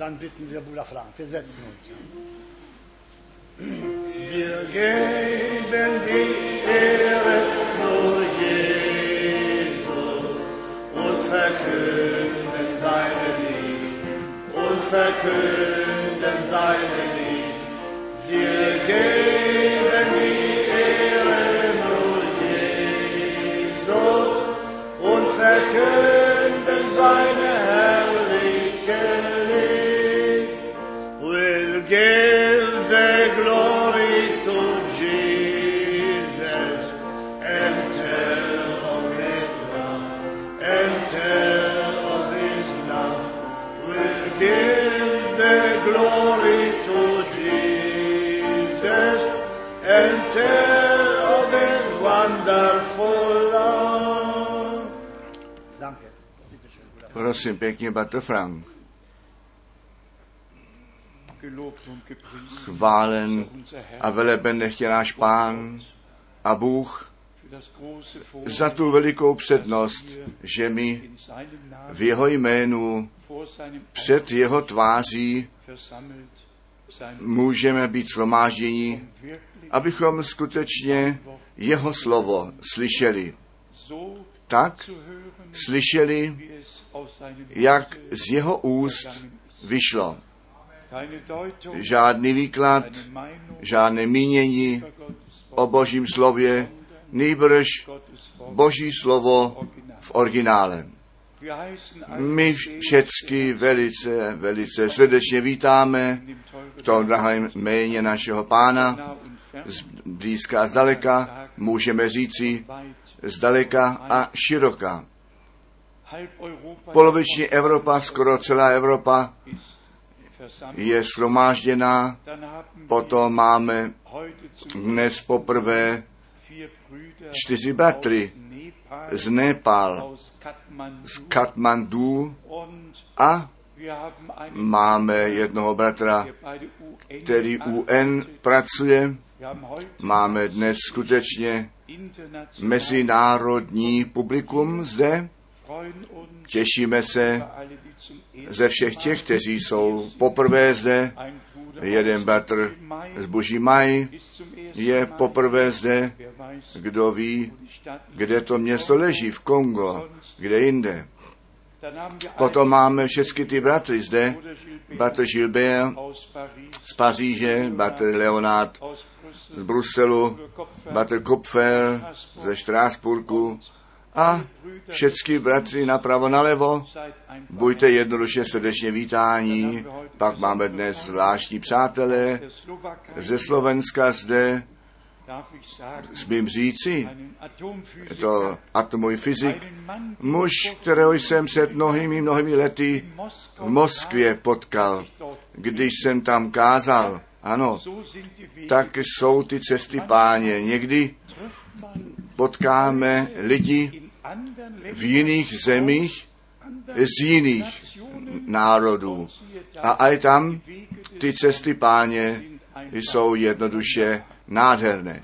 dann bitten wir Bruder Frank, wir setzen uns. Wir geben die Ehre nur Jesus und verkünden seine Liebe und verkünden Prosím pěkně, Bratr Frank. Chválen a veleben nech je náš Pán a Bůh za tu velikou přednost, že my v jeho jménu před jeho tváří můžeme být wirklich abychom skutečně jeho slovo slyšeli. Tak slyšeli, jak z jeho úst vyšlo. Žádný výklad, žádné mínění o božím slově, Wort. boží slovo v originále. My všecky velice, velice srdečně vítáme v tom drahém jméně našeho pána, z blízka a zdaleka, můžeme říci zdaleka a široka. Poloviční Evropa, skoro celá Evropa je haben potom máme dnes poprvé čtyři bratry z Nepal, z Katmandu a máme jednoho bratra, který UN pracuje. Máme dnes skutečně mezinárodní publikum zde. Těšíme se ze všech těch, kteří jsou poprvé zde. Jeden Mai z Maj je poprvé zde. Kdo ví, kde to město leží, v Kongo, kde jinde. Potom máme všechny ty bratry zde. Bruder Gilbert z Paříže, bratr Leonard z Bruselu, Bruder Kopfer, ze Štrásburku a všechny bratři napravo nalevo. Buďte jednoduše srdečně vítáni. Pak máme dnes zvláštní přátelé ze Slovenska zde. Smím říci, to atomový fyzik, muž, kterého jsem před mnohými, mnohými lety v Moskvě potkal, když jsem tam kázal. Ano, tak jsou ty cesty páně. Někdy potkáme lidi v jiných zemích z jiných národů. A aj tam ty cesty páně jsou jednoduše nádherné.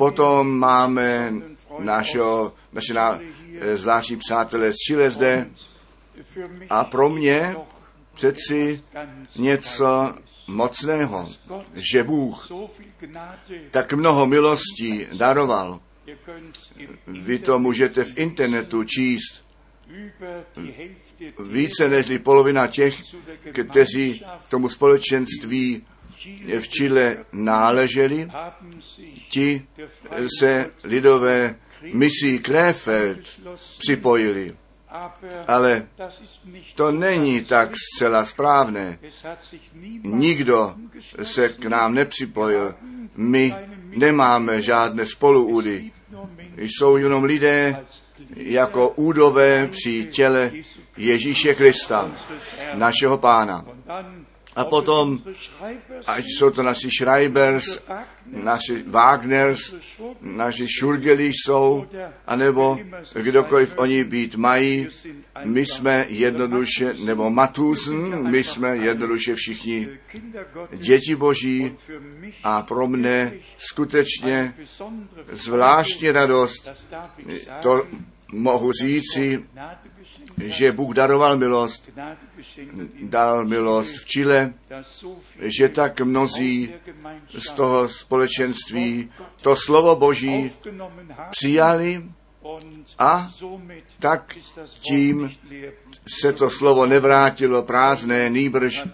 Potom máme našeho, naše ná, eh, zvláštní přátelé z Chile zde a pro mě přeci něco mocného, že Bůh tak mnoho milostí daroval. Vy to můžete v internetu číst. Více než polovina těch, kteří k tomu společenství v Chile náleželi, ti se lidové misí Krefeld připojili. Ale to není tak zcela správné. Nikdo se k nám nepřipojil. My nemáme žádné spoluúdy. Jsou jenom lidé jako údové při těle Ježíše Krista, našeho pána. A potom, ať jsou to naši Schreibers, naši Wagners, naši Schurgeli jsou, anebo kdokoliv oni být mají, my jsme jednoduše, nebo Matusen, my jsme jednoduše všichni děti boží a pro mne skutečně zvláštní radost, to mohu říci. Že Bůh daroval milost, dal milost v Chile, že tak mnozí z toho společenství to slovo Boží přijali a tak tím se to slovo nevrátilo prázdné, nýbrž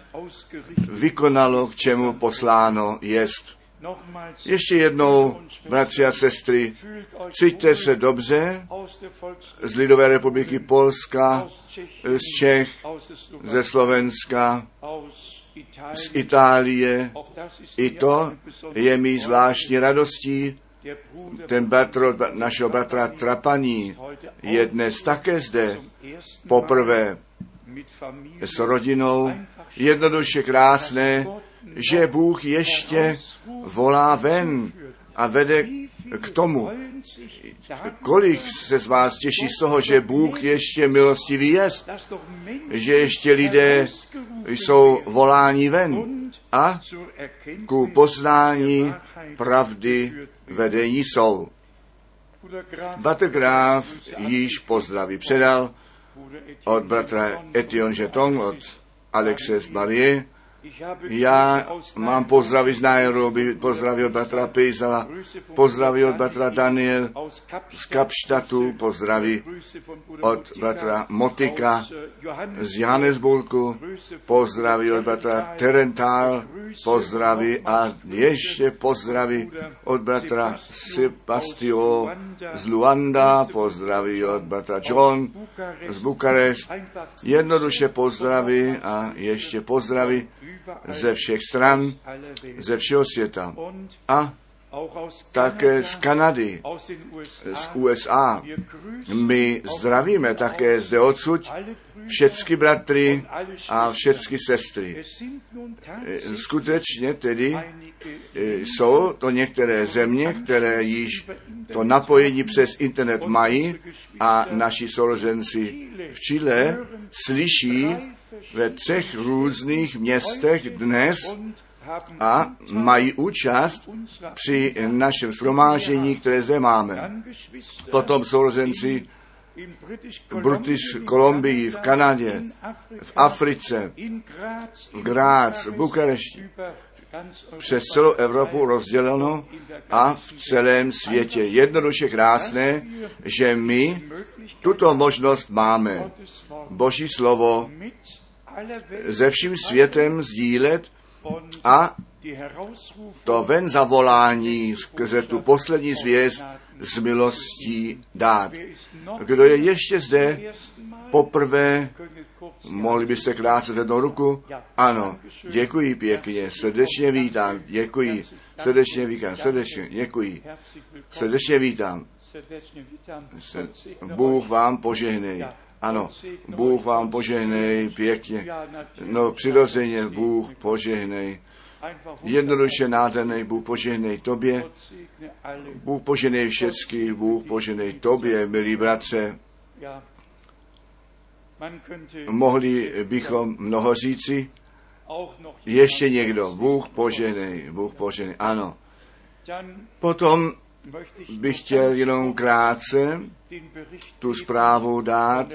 vykonalo, k čemu posláno jest. Ještě jednou, bratři a sestry, wohl se dobře z Lidové republiky Polska, z Čech, ze Slovenska, z Itálie. I to je mi zvláštní radostí. Ten bratr našeho bratra Trapaní je dnes také zde poprvé s rodinou. Jednoduše krásné, že Bůh ještě volá ven a vede k tomu. Kolik se z vás těší z toho, že Bůh ještě milostivý je, že ještě lidé jsou voláni ven a ku poznání pravdy vedení jsou. Graf již pozdraví předal od bratra Etienne Jeton, od Alexe Barrier. Já mám pozdravy z Nairobi, pozdravy od bratra Pejzala, pozdravy od bratra Daniel z Kapštatu, pozdravy od bratra Motika z Johannesburgu, pozdravy od bratra Terental, pozdravy a ještě pozdravy od bratra Sebastio z Luanda, pozdravy od bratra John z Bukarest, jednoduše pozdravy a ještě pozdravy ze všech stran, ze všeho světa. A také z Kanady, z USA. My zdravíme také zde odsud všecky bratry a všecky sestry. Skutečně tedy e, jsou to některé země, které již to napojení přes internet mají a naši sourozenci v Chile slyší ve třech různých městech dnes a mají účast při našem shromáždění, které zde máme. Potom sourozenci v British Kolumbii, v Kanadě, v Africe, v Graz, v Bukarešti, přes celou Evropu rozděleno a v celém světě. Jednoduše krásné, že my tuto možnost máme. Boží slovo se vším světem sdílet a to ven zavolání skrze tu poslední zvěst z milostí dát. Kdo je ještě zde poprvé, mohli byste krátce jednou ruku? Ano, děkuji pěkně, srdečně vítám, děkuji, srdečně vítám, srdečně, děkuji, srdečně vítám. Bůh vám požehnej. Ano, Bůh vám požehnej pěkně. No, přirozeně Bůh požehnej. Jednoduše nádherný Bůh požehnej tobě. Bůh poženej všecky, Bůh poženej tobě, milí bratře. Mohli bychom mnoho říci, ještě někdo, Bůh poženej, Bůh poženej, ano. Potom bych chtěl jenom krátce tu zprávu dát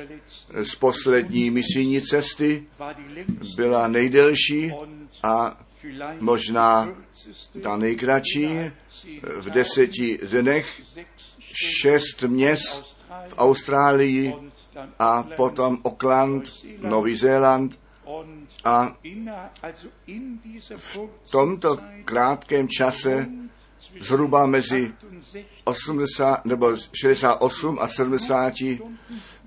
z poslední misijní cesty. Byla nejdelší a možná ta nejkratší v deseti dnech, šest měst v Austrálii a potom Auckland, Nový Zéland a v tomto krátkém čase zhruba mezi 80 nebo 68 a 70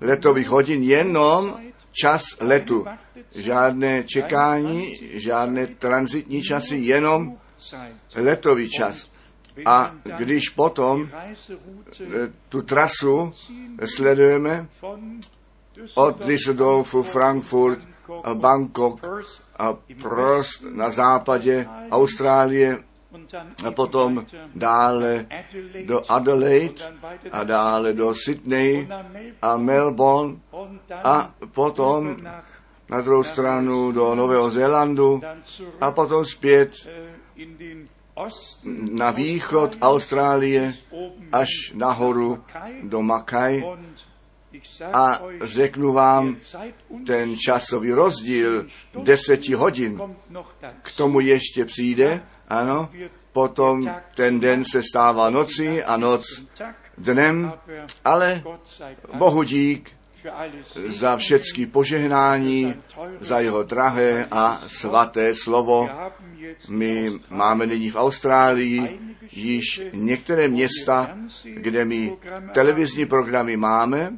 letových hodin jenom čas letu. Žádné čekání, žádné transitní časy, jenom letový čas. A když potom eh, tu trasu sledujeme od Düsseldorfu, Frankfurt, a Bangkok a Prost na západě Austrálie a potom dále do Adelaide a dále do Sydney a Melbourne a potom na druhou stranu do Nového Zélandu a potom zpět na východ Austrálie až nahoru do Mackay. A řeknu vám, ten časový rozdíl deseti hodin. K tomu ještě přijde, ano, potom ten den se stává nocí a noc dnem, ale Bohu dík za všecky požehnání, za jeho drahé a svaté slovo. My máme nyní v Austrálii již některé města, kde my televizní programy máme,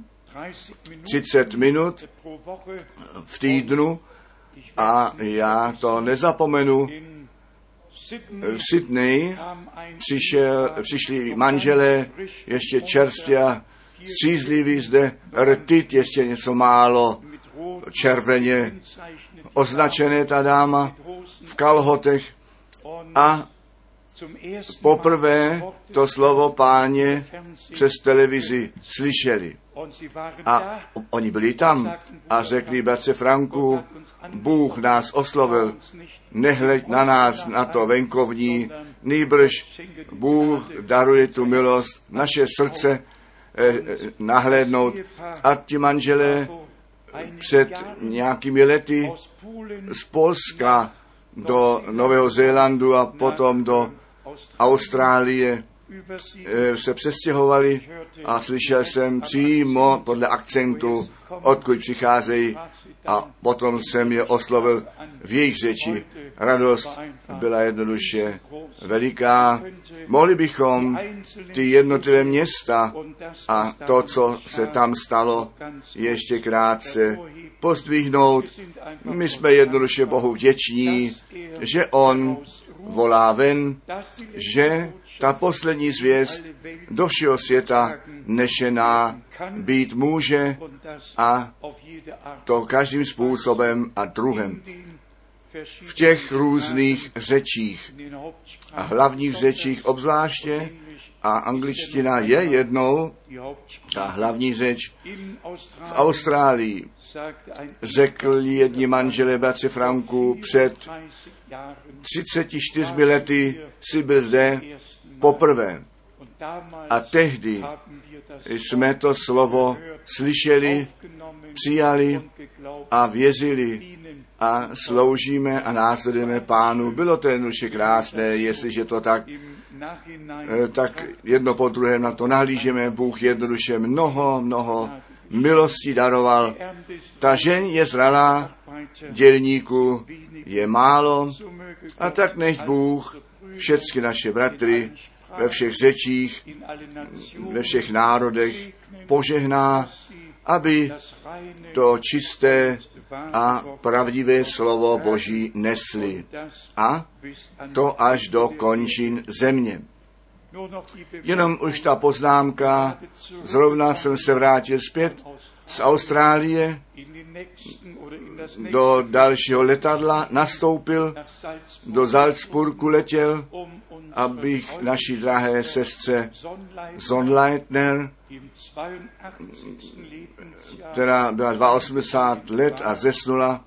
30 minut v týdnu a já to nezapomenu. V Sydney přišel, přišli manželé ještě čerstvě střízliví zde, rtit ještě něco málo červeně označené ta dáma v kalhotech a poprvé to slovo páně přes televizi slyšeli. A oni byli tam a řekli, bratře Franku, Bůh nás oslovil, nehleď na nás, na to venkovní, nýbrž Bůh daruje tu milost, naše srdce eh, nahlédnout. A ti manželé před nějakými lety z Polska do Nového Zélandu a potom do Austrálie se přestěhovali a slyšel jsem přímo podle akcentu, odkud přicházejí a potom jsem je oslovil v jejich řeči. Radost byla jednoduše veliká. Mohli bychom ty jednotlivé města a to, co se tam stalo, ještě krátce pozdvihnout. My jsme jednoduše Bohu vděční, že On volá ven, že ta poslední zvěst do všeho světa nešená být může a to každým způsobem a druhem. V těch různých řečích a hlavních řečích obzvláště a angličtina je jednou ta hlavní řeč v Austrálii. Řekl jedni manželé bratře Franku před 34 lety si byl zde poprvé. A tehdy jsme to slovo slyšeli, přijali a věřili a sloužíme a následujeme pánu. Bylo to jednoduše krásné, jestliže to tak, tak jedno po druhém na to nahlížeme. Bůh jednoduše mnoho, mnoho milostí daroval. Ta žen je zralá, dělníku je málo a tak nech Bůh všechny naše bratry ve všech řečích, ve všech národech požehná, aby to čisté a pravdivé slovo Boží nesli. A to až do končin země. Jenom už ta poznámka, zrovna jsem se vrátil zpět z Austrálie do dalšího letadla, nastoupil, do Salzburgu letěl, abych naší drahé sestře Sonleitner, která byla 82 let a zesnula,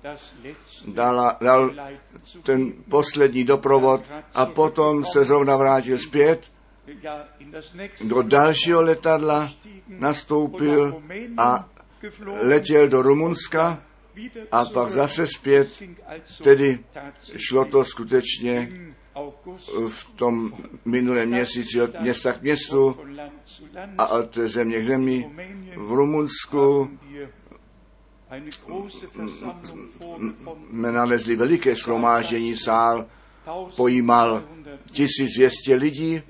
dala, dal ten poslední doprovod a potom se zrovna vrátil zpět. Do dalšího letadla, nastoupil a letěl do Rumunska a pak zase zpět, tedy šlo to skutečně v tom minulém měsíci od města k městu a od země k zemi. V Rumunsku. jsme nalezli veliké schromáždění, sál pojímal 1200 lidí,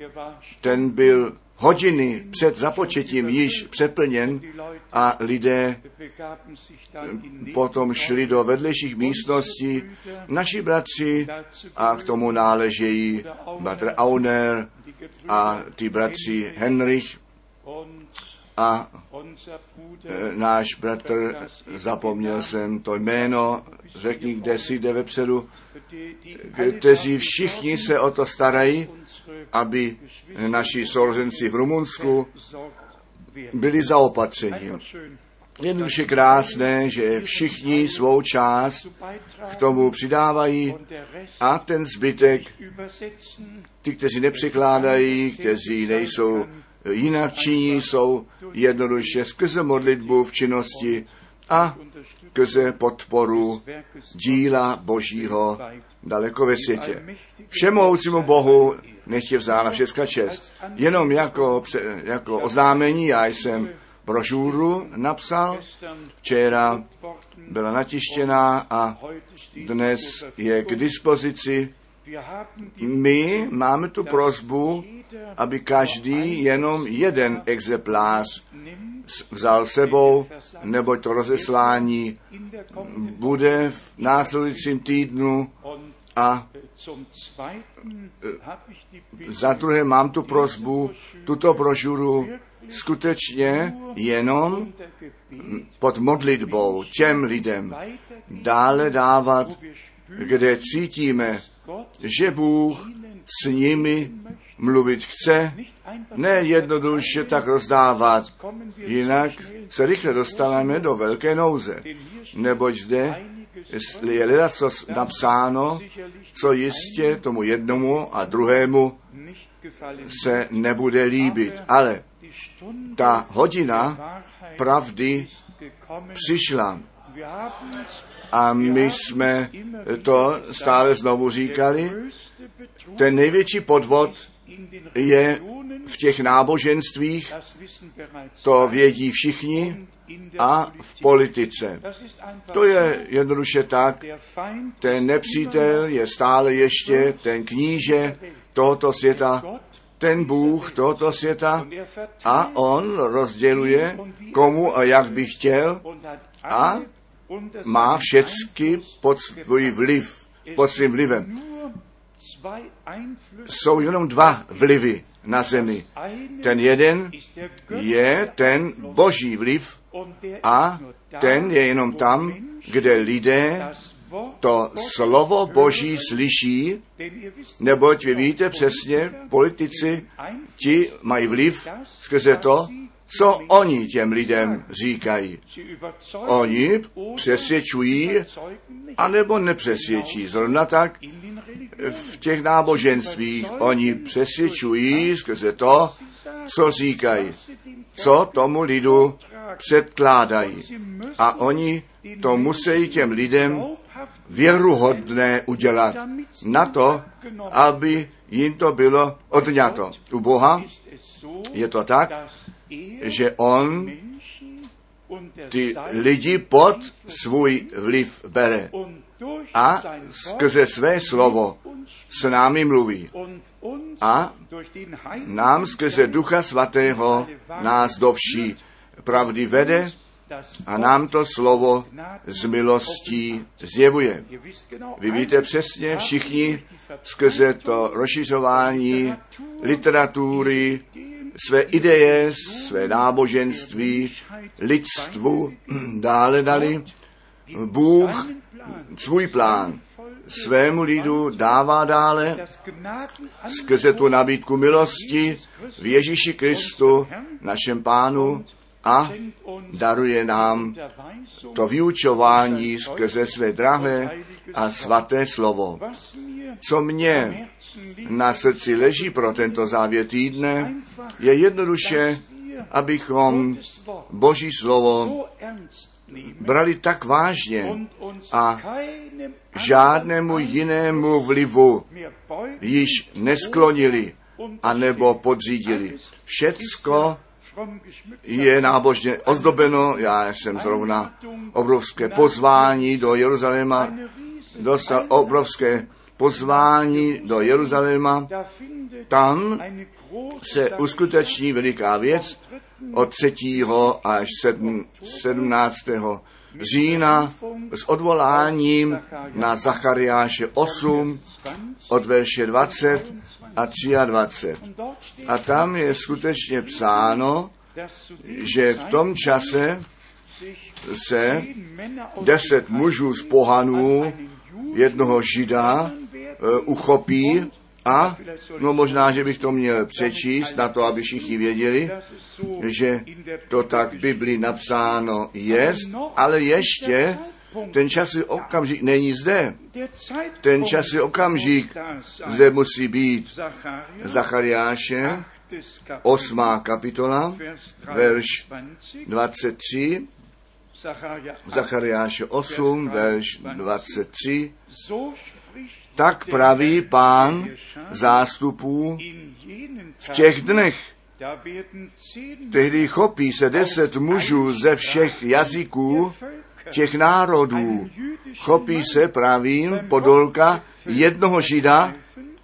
ten byl hodiny před započetím již přeplněn a lidé potom šli do vedlejších místností. Naši bratři a k tomu náležejí bratr Auner a ty bratři Henrich a e, náš bratr, zapomněl jsem to jméno, řekni, kde si jde vepředu, kteří všichni se o to starají, aby naši sourozenci v Rumunsku byli zaopatřeni. Jednoduše krásné, že všichni svou část k tomu přidávají a ten zbytek, ty, kteří nepřekládají, kteří nejsou jinak činí, jsou jednoduše skrze modlitbu v činnosti a skrze podporu díla Božího daleko ve světě. Všemohoucímu Bohu nech je vzána všechna čest. Jenom jako, jako oznámení, já jsem brožuru napsal, včera byla natištěná a dnes je k dispozici. My máme tu prozbu, aby každý jenom jeden exemplář vzal sebou, nebo to rozeslání bude v následujícím týdnu a za druhé mám tu prozbu, tuto brožuru skutečně jenom pod modlitbou těm lidem dále dávat, kde cítíme, že Bůh s nimi mluvit chce, ne jednoduše tak rozdávat, jinak se rychle dostaneme do velké nouze. Neboť zde je leda co napsáno, co jistě tomu jednomu a druhému se nebude líbit. Ale ta hodina pravdy přišla. A my jsme to stále znovu říkali. Ten největší podvod je v těch náboženstvích, to vědí všichni, a v politice. To je jednoduše tak, ten nepřítel je stále ještě ten kníže tohoto světa, ten Bůh tohoto světa a on rozděluje komu a jak by chtěl a má všecky pod svůj vliv, pod svým vlivem. Jsou jenom dva vlivy na zemi. Ten jeden je ten boží vliv a ten je jenom tam, kde lidé to slovo Boží slyší, neboť vy víte přesně, politici, ti mají vliv skrze to, co oni těm lidem říkají. Oni přesvědčují, anebo nepřesvědčí. Zrovna tak v těch náboženstvích oni přesvědčují skrze to, co říkají, co tomu lidu předkládají. A oni to musí těm lidem věruhodné udělat na to, aby jim to bylo odňato. U Boha je to tak, že On ty lidi pod svůj vliv bere a skrze své slovo s námi mluví. A nám skrze Ducha Svatého nás do vší pravdy vede a nám to slovo z milostí zjevuje. Vy víte přesně všichni skrze to rozšiřování literatury, své ideje, své náboženství, lidstvu dále dali. Bůh svůj plán svému lidu dává dále skrze tu nabídku milosti v Ježíši Kristu, našem pánu, a daruje nám to vyučování skrze své drahé a svaté slovo. Co mě na srdci leží pro tento závěr týdne, je jednoduše, abychom Boží slovo brali tak vážně a žádnému jinému vlivu již nesklonili anebo podřídili. Všecko je nábožně ozdobeno. Já jsem zrovna obrovské pozvání do Jeruzaléma, dostal obrovské pozvání do Jeruzaléma. Tam se uskuteční veliká věc od 3. až 17. října s odvoláním na Zachariáše 8 od verše 20 a 23. A tam je skutečně psáno, že v tom čase se deset mužů z pohanů jednoho žida uh, uchopí a no možná, že bych to měl přečíst na to, aby všichni věděli, že to tak v Biblii napsáno je, ale ještě ten časový okamžik není zde. Ten časový okamžik. Zde musí být Zachariáše Achtes Kapitel, osmá kapitola, Vers verš 23, 23, Sacharja 8, Zachariáše 8, verš 23. so spricht Tak praví pán zástupů v těch dnech. Tehdy chopí se deset mužů ze všech jazyků těch národů. Chopí se pravým podolka jednoho žida greifen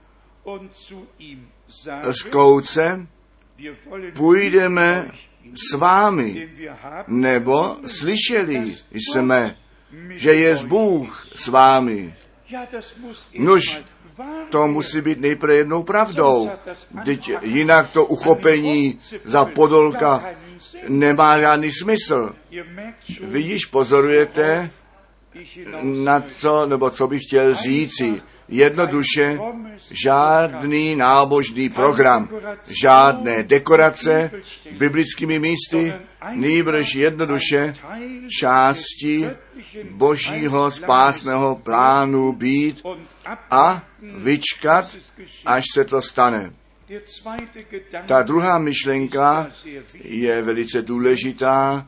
und zu ihm sagen, z kouce, wir wollen půjdeme s vámi, nebo slyšeli jsme, že je Bůh s vámi. Ja, To musí být nejprve jednou pravdou. Teď jinak to uchopení za podolka nemá žádný smysl. Již pozorujete na co, nebo co bych chtěl říci. Jednoduše žádný nábožný program, žádné dekorace biblickými místy, nýbrž jednoduše části božího spásného plánu být a vyčkat, až se to stane. Ta druhá myšlenka wichtig, je velice důležitá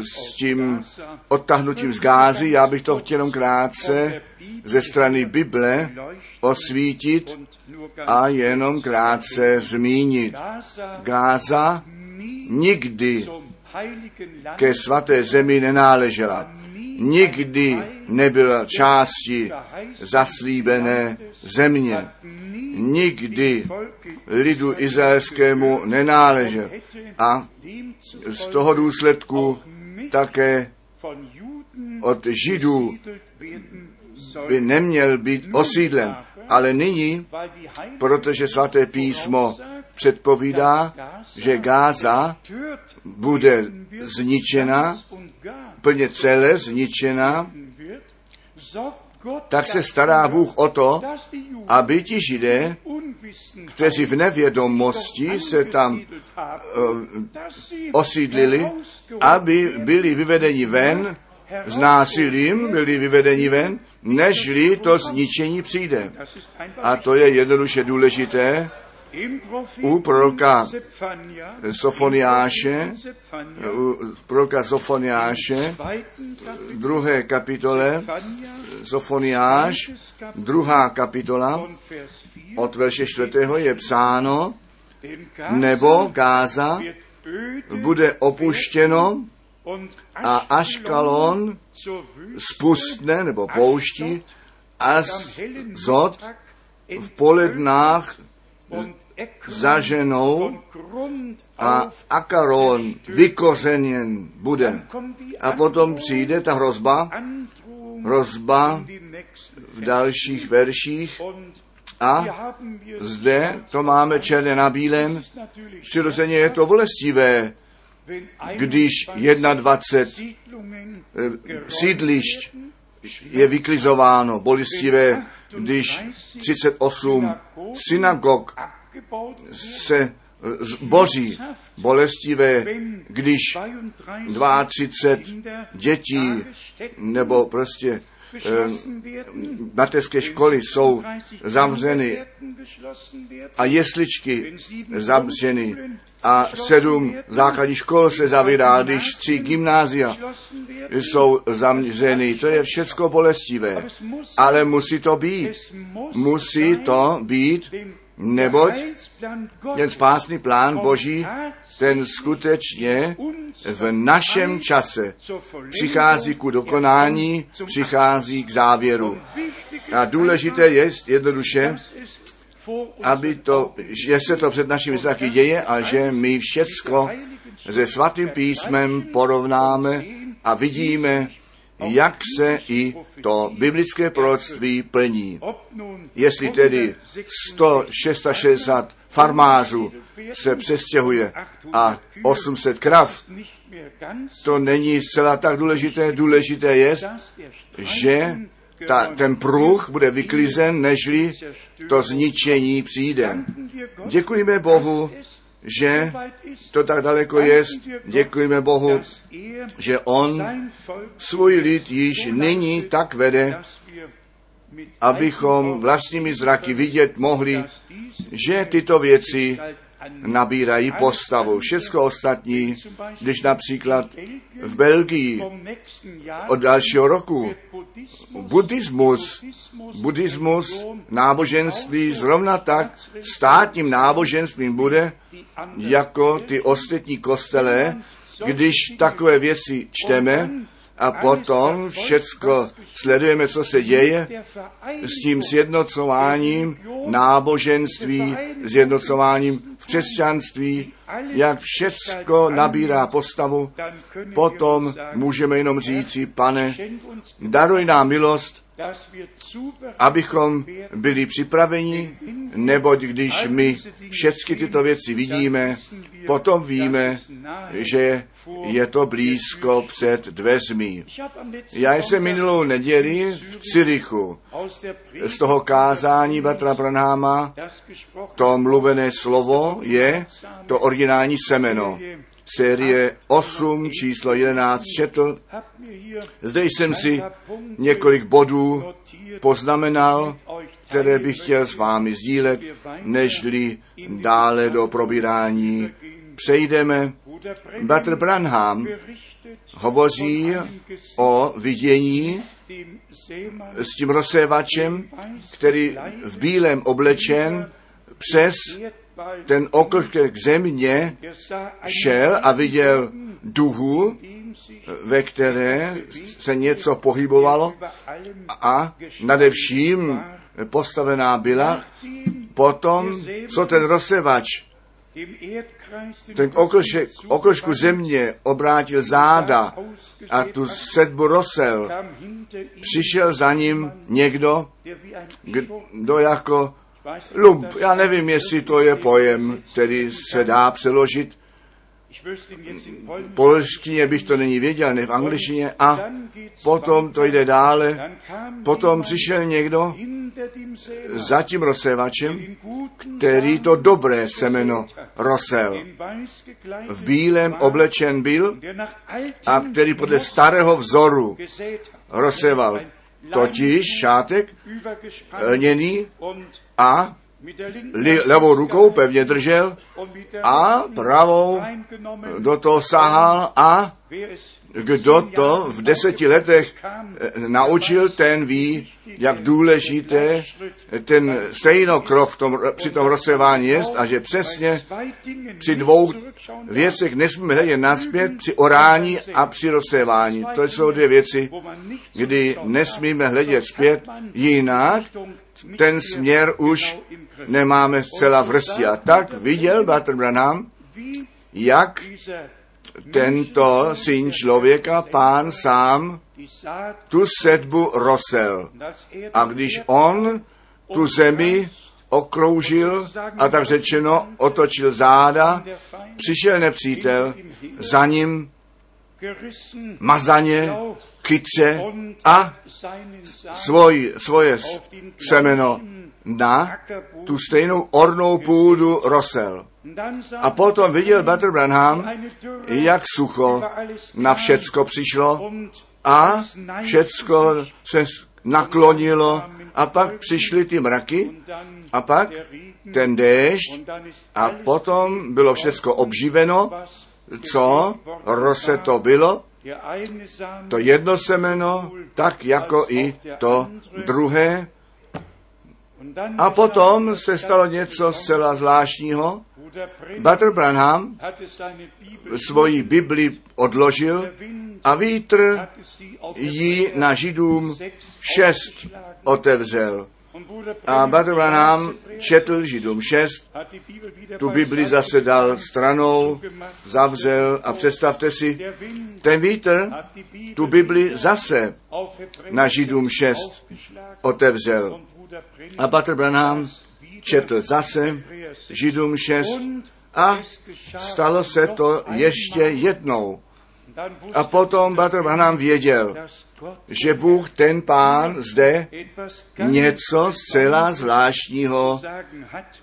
s tím odtahnutím z Gázy. Já bych to chtěl jenom krátce ze strany Bible osvítit a jenom krátce zmínit. Gáza nikdy ke svaté zemi nenáležela. Nikdy nebyla části zaslíbené země. Nikdy lidu izraelskému nenáležel. A z toho důsledku také od Židů by neměl být osídlen. Ale nyní, protože svaté písmo předpovídá, že Gáza bude zničena, und gar plně celé zničena, tak se stará Bůh o to, aby ti židé, kteří v nevědomosti se tam sie osídlili, aby byli vyvedeni ven, s násilím byli vyvedeni ven, nežli to zničení přijde. A to je jednoduše důležité u proroka Sofoniáše, u proroka Sofoniáše, druhé kapitole, Sofoniáš, druhá kapitola, und Vers 4, od verše čtvrtého je psáno, nebo Gáza bude opuštěno a Aškalon spustne nebo pouští a Zod v polednách zaženou a Akaron vykořeněn bude. A potom přijde ta hrozba, hrozba v dalších verších a zde to máme černé na bílém. Přirozeně je to bolestivé, když 21 Siedlungen eh, sídlišť je vyklizováno, bolestivé, když 38 synagog se eh, zboří, bolestivé, když 32 32 dětí nebo prostě eh, mateřské školy jsou zavřeny a jesličky zavřeny a sedm základních škol se zavírá, když tři gymnázia jsou zavřeny. To je všecko bolestivé. Ale musí to být. Musí to být, neboť ten spásný plán Boží, ten skutečně v našem čase přichází ku dokonání, přichází k závěru. A důležité je jednoduše, aby to, že se to před našimi zraky děje a že my všecko se svatým písmem porovnáme a vidíme, jak se i to biblické proroctví plní. Jestli tedy 166 farmářů se přestěhuje a 800 krav, to není zcela tak důležité. Důležité je, že ta, ten pruh bude vyklizen, nežli to zničení přijde. Děkujeme Bohu, že to tak daleko je. Děkujeme Bohu, že On svůj lid již nyní tak vede, abychom vlastními zraky vidět mohli, že tyto věci nabírají postavu. Všecko ostatní, když například v Belgii od dalšího roku buddhismus, buddhismus, náboženství zrovna tak státním náboženstvím bude, jako ty ostatní kostele, když takové věci čteme a potom všecko sledujeme, co se děje s tím sjednocováním náboženství, sjednocováním v křesťanství, jak všecko nabírá postavu, potom můžeme jenom říci, pane, daruj nám milost, abychom byli připraveni, neboť když my všechny tyto věci vidíme, potom víme, že je to blízko před dveřmi. Já jsem minulou neděli v Cirichu z toho kázání Batra Pranáma, to mluvené slovo je to originální semeno série 8, číslo 11 četl. Zde jsem si několik bodů poznamenal, které bych chtěl s vámi sdílet, nežli dále do probírání přejdeme. Batr Branham hovoří o vidění s tím rozsévačem, který v bílém oblečen přes ten oklšek země šel a viděl duhu, ve které se něco pohybovalo a nadevším postavená byla. Potom, co ten rozsevač ten oklšku země obrátil záda a tu sedbu rosel, přišel za ním někdo, kdo jako lump, já nevím, jestli to je pojem, který se dá přeložit. Polštině bych to není věděl, ne v angličtině. A potom to jde dále. Potom přišel někdo za tím rozsévačem, který to dobré semeno rosel. V bílém oblečen byl a který podle starého vzoru rozséval totiž šátek lněný a li, levou rukou pevně držel a pravou do toho sahal a kdo to v deseti letech naučil, ten ví, jak důležité ten stejnokrok v tom, při tom rozsevání je a že přesně při dvou věcech nesmíme hledět naspět, při orání a při rozsévání. To jsou dvě věci, kdy nesmíme hledět zpět, jinak ten směr už nemáme zcela v rsti. A tak viděl Bater Branham, jak tento syn člověka, pán sám, tu sedbu rosel. A když on tu zemi okroužil a tak řečeno otočil záda, přišel nepřítel, za ním mazaně, kyce a svoj, svoje semeno na tu stejnou ornou půdu rosel. A potom viděl Bater Branham, jak sucho na všecko přišlo a všecko se naklonilo a pak přišly ty mraky a pak ten déšť a potom bylo všecko obživeno, co rose to bylo, to jedno semeno, tak jako i to druhé. A potom se stalo něco zcela zvláštního. Butter Branham svoji Bibli odložil a vítr ji na Židům 6 otevřel. A Butter Branham četl Židům 6, tu Bibli zase dal stranou, zavřel a představte si, ten vítr tu Bibli zase na Židům 6 otevřel. A Butter Branham četl zase Židům 6 a stalo se to ještě jednou. A potom Butter Branham věděl, že Bůh ten pán zde něco zcela zvláštního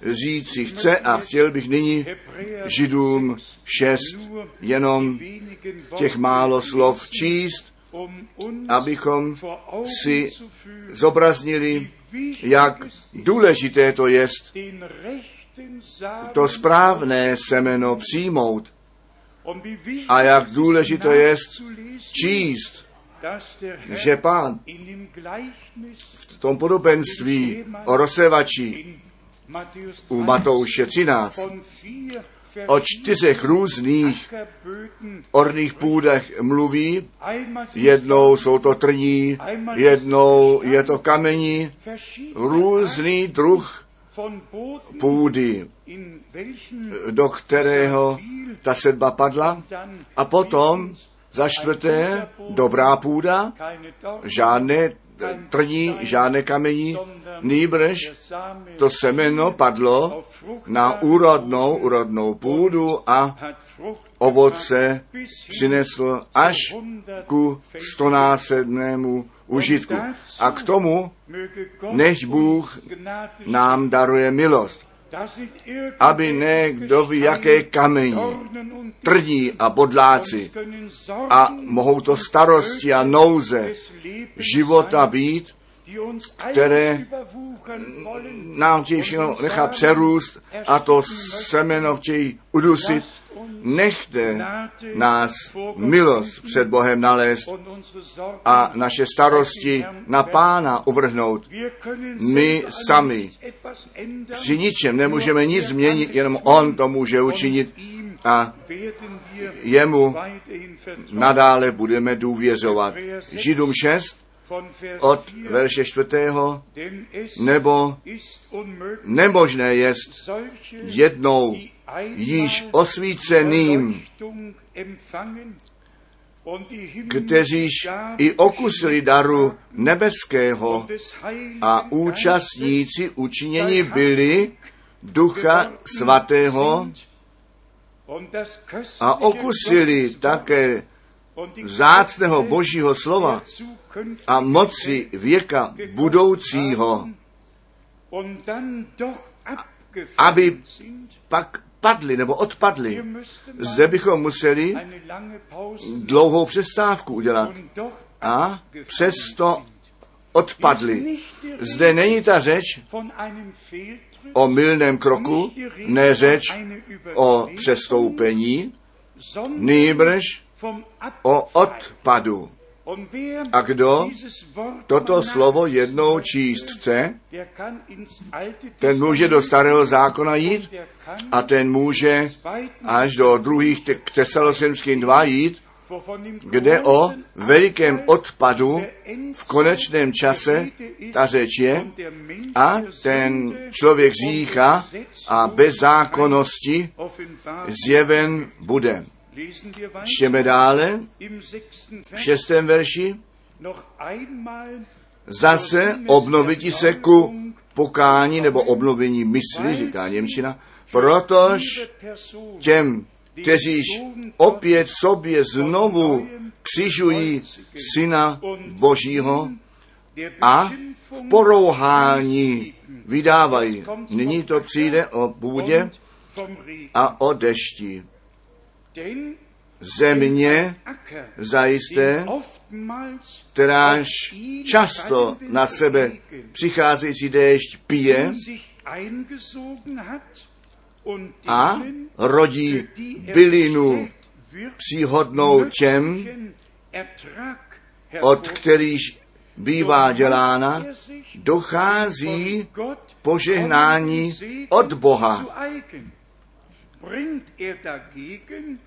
říci chce a chtěl bych nyní Židům 6 jenom těch málo slov číst, abychom si zobraznili, jak důležité to je to správné semeno přijmout. A jak důležité je číst, že pán v tom podobenství o rozsevači u 3 Matouše 13 von vier o čtyřech různých orných půdech mluví. Jednou jsou to trní, jednou je to kamení, různý druh půdy, welchen do kterého ta sedba padla. A potom za čtvrté dobrá půda, žádné trní, žádné kamení, nýbrž to semeno padlo na úrodnou, úrodnou půdu a ovoce bis hin přinesl až ku stonásobnému užitku. A k tomu než Bůh nám daruje milost, aby ne kdo ví jaké kamení, trní a bodláci a mohou to starosti a nouze života být, které nám chtějí všechno nechat přerůst a to semeno chtějí udusit. Nechte nás milost před Bohem nalézt a naše starosti na Pána uvrhnout. My sami Při ničem nemůžeme nic změnit, jenom On to může učinit a jemu nadále budeme důvěřovat. Židům 6 Von Vers od 4, verše 4. denn es Nebo nemožné jest jednou již osvíceným, kteříž i okusili daru nebeského a účastníci učinění byli Ducha Svatého a okusili také vzácného Božího slova a moci věka budoucího, aby pak padli nebo odpadli. Zde bychom museli dlouhou přestávku udělat a přesto odpadli. Zde není ta řeč o mylném kroku, ne řeč o přestoupení, nýbrž o odpadu. A kdo Toto slovo jednou číst chce, ten může do starého zákona jít a ten může až do druhých te- k Tesalosemským 2 jít, kde o velikém odpadu v konečném čase ta řeč je a ten člověk zícha a bez zákonnosti zjeven bude. Čteme dále. v šestém verši. Zase obnoviti se ku pokání nebo obnovení mysli, říká Němčina, protož těm, kteříž opět sobě znovu křižují Syna Božího a v porouhání vydávají. Nyní to přijde o půdě a o dešti. Země zajisté, kteráž často na sebe přicházející déšť pije a rodí er bylinu příhodnou těm, od kterých bývá dělána, er dochází požehnání od Boha.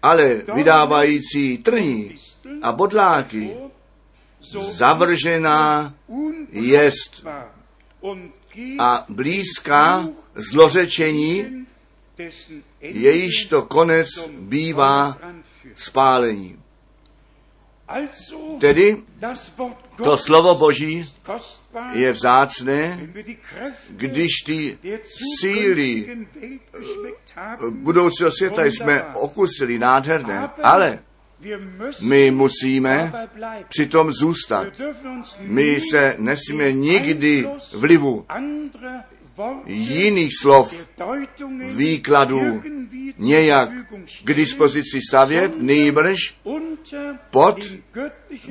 Ale vydávající trní a bodláky zavržená jest a blízká zlořečení, jejíž to konec bývá spálení. Tedy to slovo Boží je vzácné, když ty síly haben, budoucího světa jsme okusili nádherné, ale my musíme přitom zůstat. My se nesmíme nikdy vlivu jiných slov, výkladů nějak k dispozici stavět, unter pod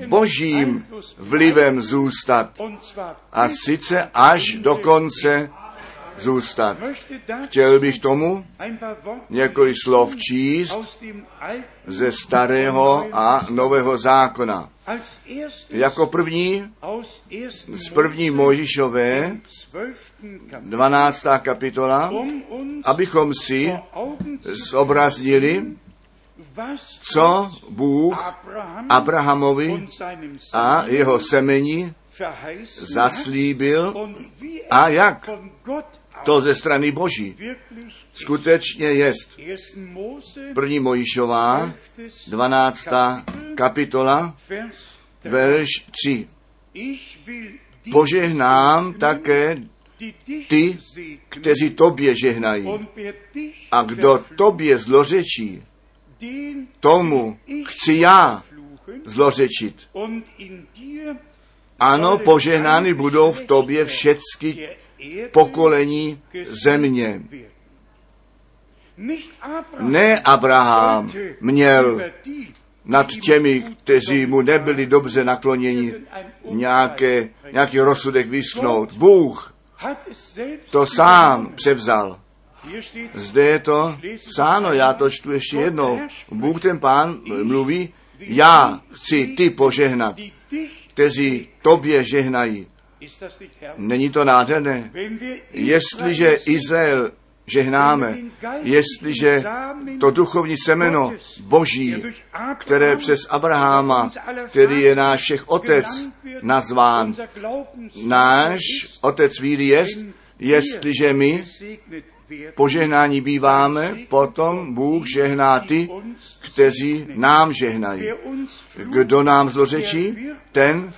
božím vlivem zůstat. A sice až do konce zůstat. Chtěl bych tomu několik slov číst ze starého a nového zákona. Jako první aus 1. z první Mojžišové, 12. Kapitel, 12. kapitola, um abychom si zobraznili, co Bůh Abraham Abrahamovi a jeho hat zaslíbil a er jak to ze strany Boží skutečně jest. 1. Mose První Mojišová, 12. kapitola, verš 3. Ich will die, Požehnám také ty, kteří tobě žehnají. A kdo tobě zlořečí, tomu chci já zlořečit. Ano, požehnány budou v tobě všecky pokolení země. Ne Abraham měl nad těmi, kteří mu nebyli dobře nakloněni, nějaké, nějaký rozsudek vyschnout. Bůh to sám převzal. Zde je to psáno, já to čtu ještě jednou. Bůh ten pán mluví, já chci ty požehnat, kteří tobě žehnají. Není to nádherné? Jestliže Izrael žehnáme, jestliže to duchovní semeno Boží, které přes Abraháma, který je náš všech otec, nazván, náš otec víry jest, jestliže my požehnání býváme, potom Bůh žehná ty, kteří nám žehnají. Kdo nám zlořečí, ten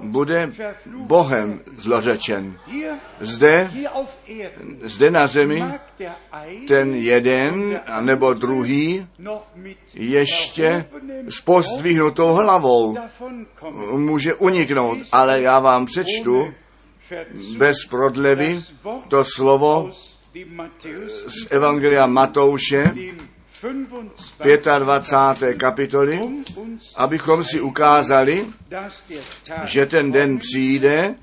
bude Bohem zlořečen. Zde, zde na zemi, ten jeden nebo druhý ještě s pozdvihnutou hlavou může uniknout, ale já vám přečtu bez prodlevy to slovo z Evangelia Matouše, 25. kapitoly, abychom si ukázali, že ten den přijde,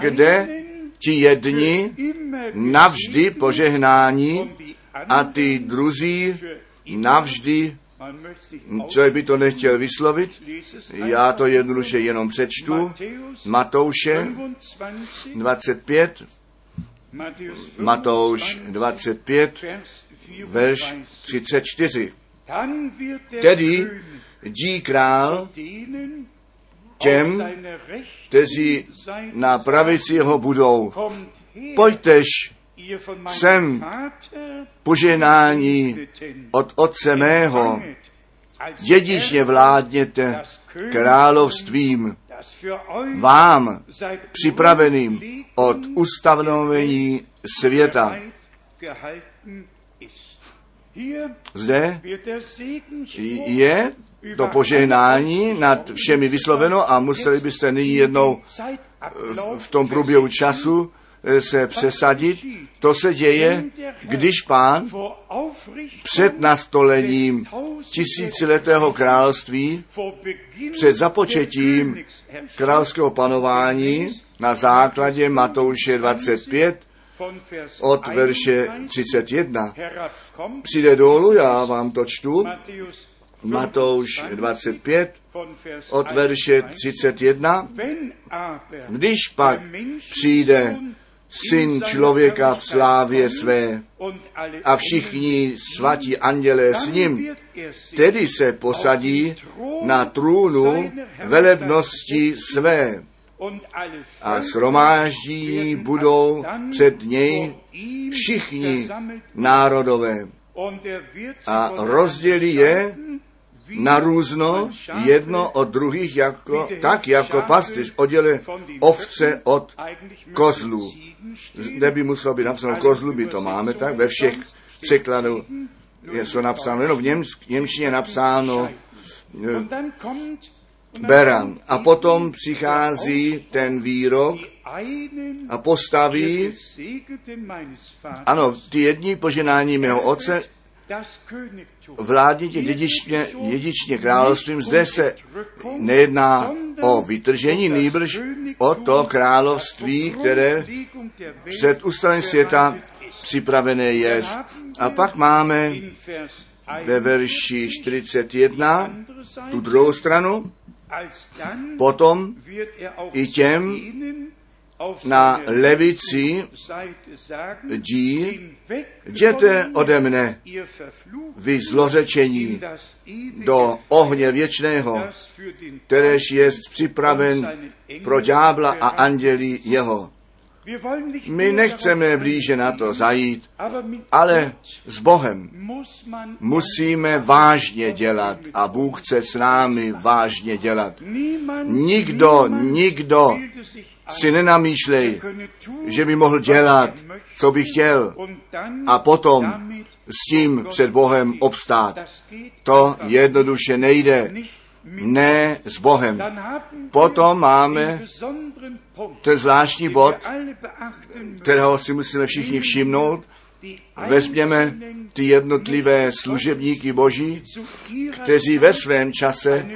kde ti jedni navždy požehnání a ty druzí navždy, člověk by to nechtěl vyslovit, já to jednoduše jenom přečtu, Matouše 25, Matouš 25, verš 34. Tedy dí král těm, kteří na pravici jeho budou. Pojďtež sem poženání od Otce mého, dědičně vládněte královstvím vám připraveným od ustanovení světa. Zde je to požehnání nad všemi vysloveno a museli byste nyní jednou v tom průběhu času se přesadit. To se děje, když pán před nastolením tisíciletého království, před započetím královského panování na základě Matouše 25 od verše 31 přijde dolů, já vám to čtu, Matouš 25 od verše 31, když pak přijde syn člověka v slávě své. A všichni svatí andělé s ním, tedy se posadí na trůnu velebnosti své. A shromáždí budou před něj všichni národové. A rozdělí je na různo jedno od druhých, jako, tak jako pastyř oddělí ovce od kozlů. Zde by muselo být napsáno kozlu, by to máme tak, ve všech překladů je to napsáno, jenom v němsk, němčině napsáno beran. A potom přichází ten výrok a postaví, ano, ty jední poženání mého otce vládnitě dědičně, dědičně královstvím. Zde se nejedná o vytržení, nýbrž o to království, které před ústavem světa připravené je. A pak máme ve verši 41 tu druhou stranu, potom i těm na levici dí, jděte ode mne, vy zlořečení, do ohně věčného, kteréž je připraven pro ďábla a andělí jeho. My nechceme blíže na to zajít, ale s Bohem musíme vážně dělat a Bůh chce s námi vážně dělat. Nikdo, nikdo si nenamýšlej, že by mohl dělat, co by chtěl a potom s tím před Bohem obstát. To jednoduše nejde. Ne s Bohem. Potom máme ten zvláštní bod, kterého si musíme všichni všimnout. Vezměme ty jednotlivé služebníky Boží, kteří ve svém čase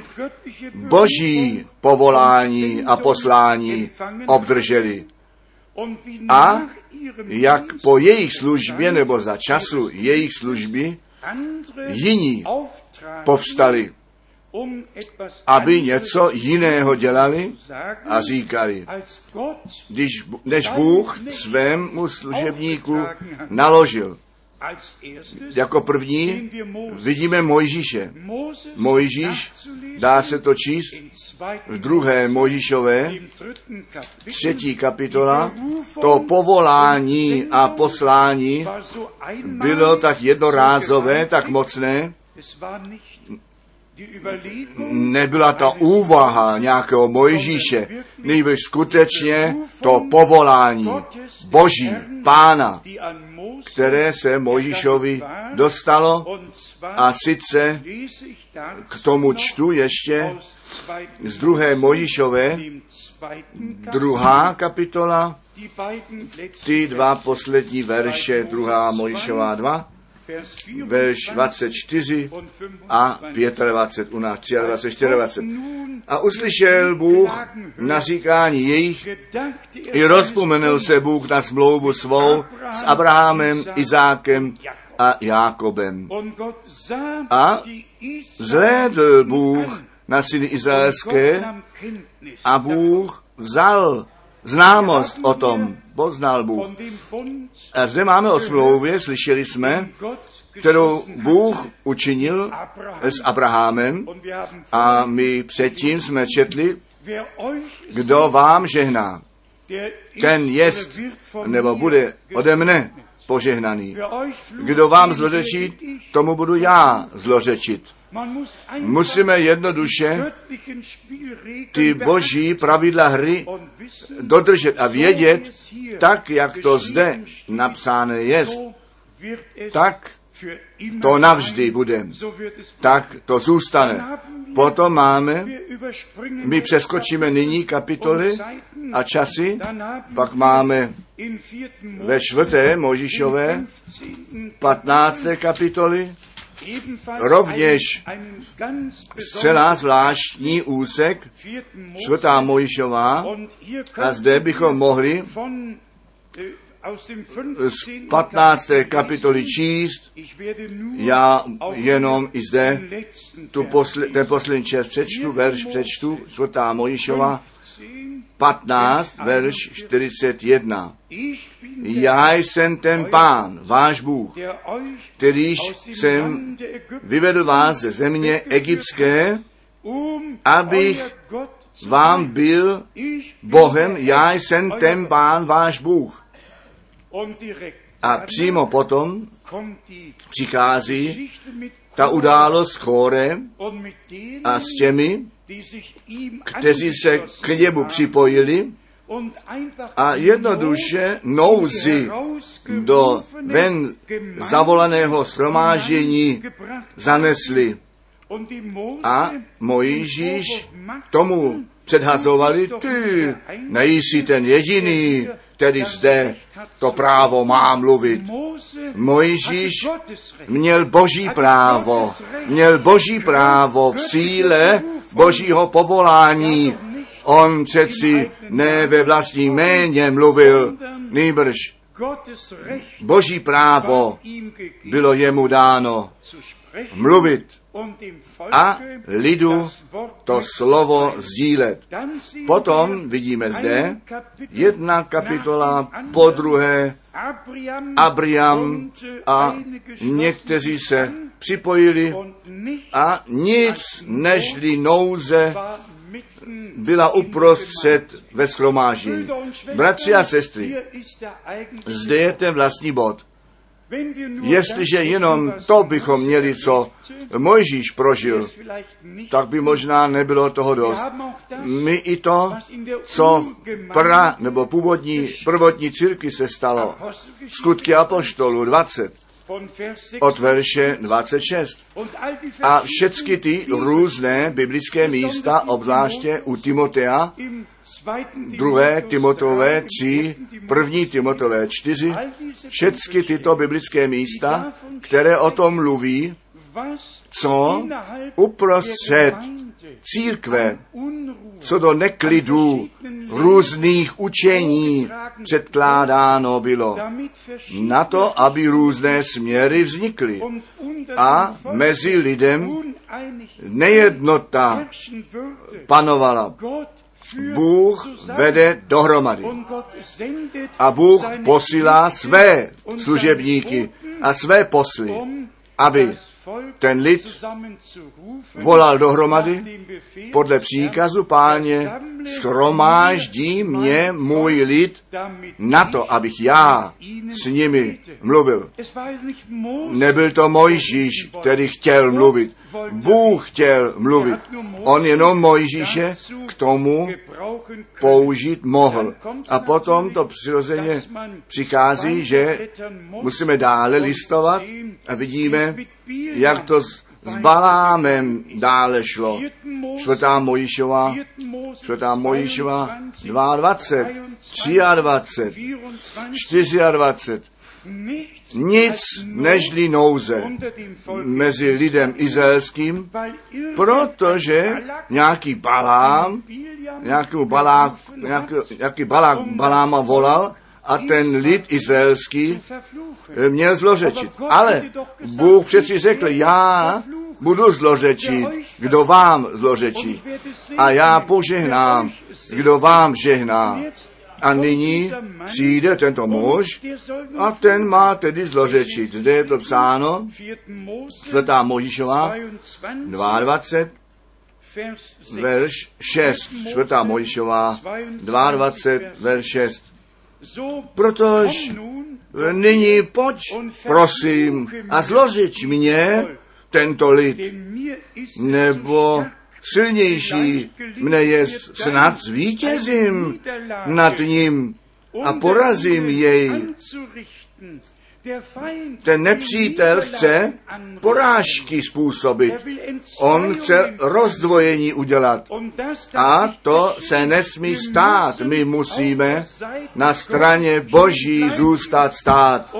Boží povolání a poslání obdrželi. A jak po jejich službě nebo za času jejich služby jiní povstali aby něco jiného dělali a říkali, když, než Bůh svému služebníku naložil. Jako první vidíme Mojžíše. Mojžíš, dá se to číst v druhé Mojžíšové, třetí kapitola, to povolání a poslání bylo tak jednorázové, tak mocné, nebyla ta úvaha nějakého Mojžíše, nejbrž skutečně to povolání Boží, Pána, které se Mojžíšovi dostalo. a sice k tomu čtu ještě z druhé Mojžíšové, druhá kapitola, ty dva poslední verše, druhá Mojžíšová 2, verš 24 a 25 u nás, 23, 24. A uslyšel Bůh na říkání jejich i rozpomenul se Bůh na smlouvu svou s Abrahamem, Izákem a Jákobem. A zhlédl Bůh na syny izraelské a Bůh vzal známost o tom, poznal Bůh. A zde máme o smlouvě, slyšeli jsme, kterou Bůh učinil s Abrahamem. A my předtím jsme četli, kdo vám žehná, ten jest nebo bude ode mne požehnaný. Kdo vám zlořečí, tomu budu já zlořečit. Musíme jednoduše ty boží pravidla hry dodržet a vědět, tak, jak to zde napsáno je, tak to navždy bude. Tak to zůstane. Potom máme, my přeskočíme nyní kapitoly a časy, pak máme ve čtvrté Možišové 15. kapitoly, rovněž zcela zvláštní úsek, čtvrtá Mojišová, a zde bychom mohli z 15. kapitoly číst, já jenom i zde tu posle, ten poslední čas přečtu, verš přečtu, čtvrtá Mojišova, 15, verš 41. Já jsem ten pán, váš Bůh, kterýž jsem vyvedl vás ze země egyptské, abych vám byl Bohem, já jsem ten pán, váš Bůh. A přímo potom přichází ta událost s chórem a s těmi, kteří se k němu připojili a jednoduše nouzi do ven zavolaného shromáždění zanesli. A Mojžíš tomu předhazovali, ty nejsi ten jediný, který zde to právo má mluvit. Mojžíš měl boží právo, měl boží právo v síle božího povolání. On přeci ne ve vlastní méně mluvil, nýbrž boží právo bylo jemu dáno mluvit a lidu to slovo sdílet. Potom vidíme zde jedna kapitola po druhé Abriam a někteří se připojili a nic nežli nouze byla uprostřed ve schromáždění. Bratři a sestry, zde je ten vlastní bod. Jestliže jenom to bychom měli, co Mojžíš prožil, tak by možná nebylo toho dost. My i to, co pra, nebo původní, prvotní církvi se stalo, skutky Apoštolu 20, od verše 26. A všechny ty různé biblické místa, obzvláště u Timotea, druhé Timotové 3, první Timotové 4, všechny tyto biblické místa, které o tom mluví, co uprostřed církve, co do neklidu různých učení předkládáno bylo, na to, aby různé směry vznikly a mezi lidem nejednota panovala. Bůh vede dohromady. A Bůh posílá své služebníky a své posly, aby ten lid volal dohromady podle příkazu páně, schromáždí mě můj lid na to, abych já s nimi mluvil. Nebyl to Mojžíš, který chtěl mluvit. Bůh chtěl mluvit. On jenom Mojžíše k tomu použít mohl. A potom to přirozeně přichází, že musíme dále listovat a vidíme, jak to s, s Balámem dále šlo. Čtvrtá Mojišova, čtvrtá Mojišova 22, 23, 24, nic nežli nouze mezi lidem izraelským, protože nějaký balám, nějaký balák, nějaký, nějaký balák baláma volal a ten lid izraelský měl zlořečit. Ale Bůh přeci řekl, já budu zlořečit, kdo vám zlořečí. A já požehnám, kdo vám žehná. A nyní přijde tento muž a ten má tedy zlořečit. Zde je to psáno, svatá Možišová, 22, verš 6. Svatá Možišová, 22, verš 6. Protož nyní pojď, prosím, a zložič mě tento lid, nebo silnější mne je snad zvítězím nad ním a porazím jej. Ten nepřítel chce porážky způsobit. On chce rozdvojení udělat. A to se nesmí stát. My musíme na straně Boží zůstat stát.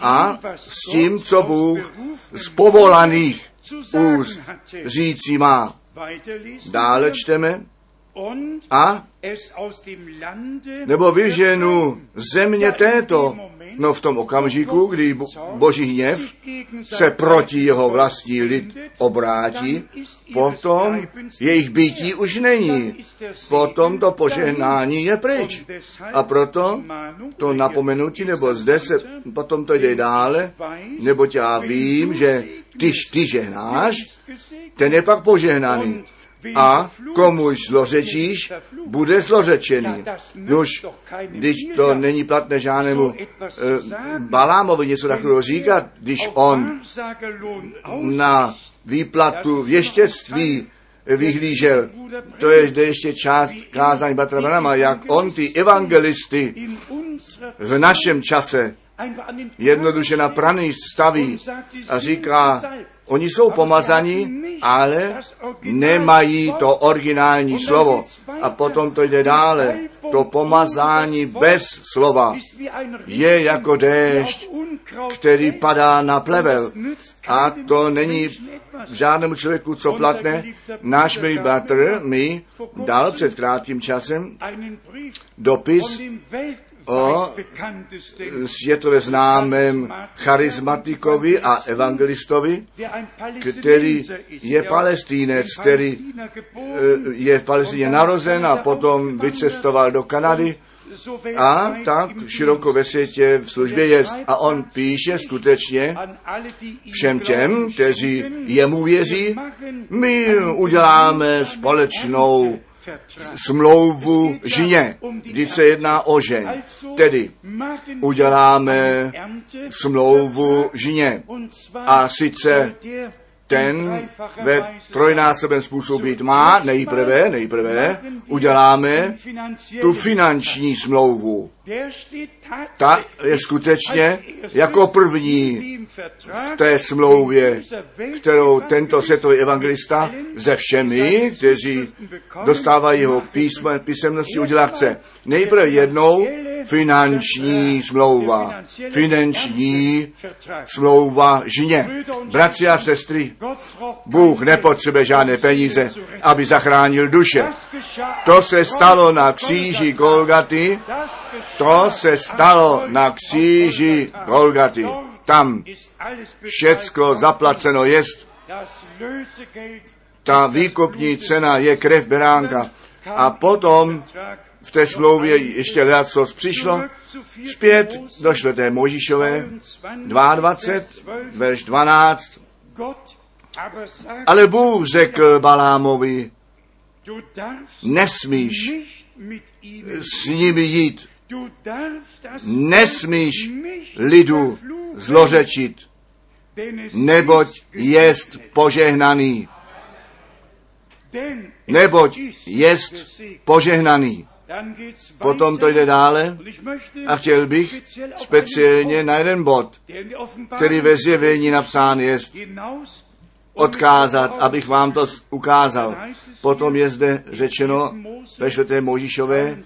A s tím, co Bůh z povolaných úst řící má. Dále čteme, a? nebo vyženu země této, no v tom okamžiku, kdy boží hněv se proti jeho vlastní lid obrátí, potom jejich bytí už není. Potom to požehnání je pryč. A proto to napomenutí, nebo zde se, potom to jde dále, neboť já vím, že když ty žehnáš, ten je pak požehnaný a komuž zlořečíš, bude zlořečený. Už když to není platné žádnému e, Balámovi něco takového říkat, když on na výplatu věštěctví vyhlížel. To je zde ještě část kázání Batra Branama, jak on ty evangelisty v našem čase jednoduše na prany staví a říká, oni jsou pomazaní, ale nemají to originální slovo. A potom to jde dále. To pomazání bez slova je jako déšť, který padá na plevel. A to není žádnému člověku, co platné. Náš milý bratr mi dal před krátkým časem dopis o světově známém charizmatikovi a evangelistovi, který je palestínec, který eh, je v Palestině narozen a potom vycestoval do Kanady a tak široko ve světě v službě je. A on píše skutečně všem těm, kteří jemu věří, my uděláme společnou. Smlouvu ženě. Vždyť se jedná o žen. Tedy uděláme smlouvu zwar A sice ten ve trojnásobném způsobu být má, nejprve, nejprve uděláme tu finanční smlouvu. Ta je skutečně jako první v té smlouvě, kterou tento světový evangelista ze všemi, kteří dostávají jeho písme, písemnosti, udělá chce. Nejprve jednou finanční smlouva. Finanční smlouva ženě. Bratři a sestry, Bůh nepotřebuje žádné peníze, aby zachránil duše. To se stalo na kříži Golgaty, to se stalo na kříži Golgaty. Tam všecko zaplaceno jest. Ta výkupní cena je krev beránka. A potom v té smlouvě ještě co přišlo, zpět do čtvrté Možišové, 22, verš 12. Ale Bůh řekl Balámovi, nesmíš s nimi jít, nesmíš lidu zlořečit, neboť jest požehnaný. Neboť jest požehnaný. Potom to jde dále a chtěl bych speciálně na jeden bod, který ve zjevení napsán jest, odkázat, abych vám to ukázal. Potom je zde řečeno ve 4. Možišové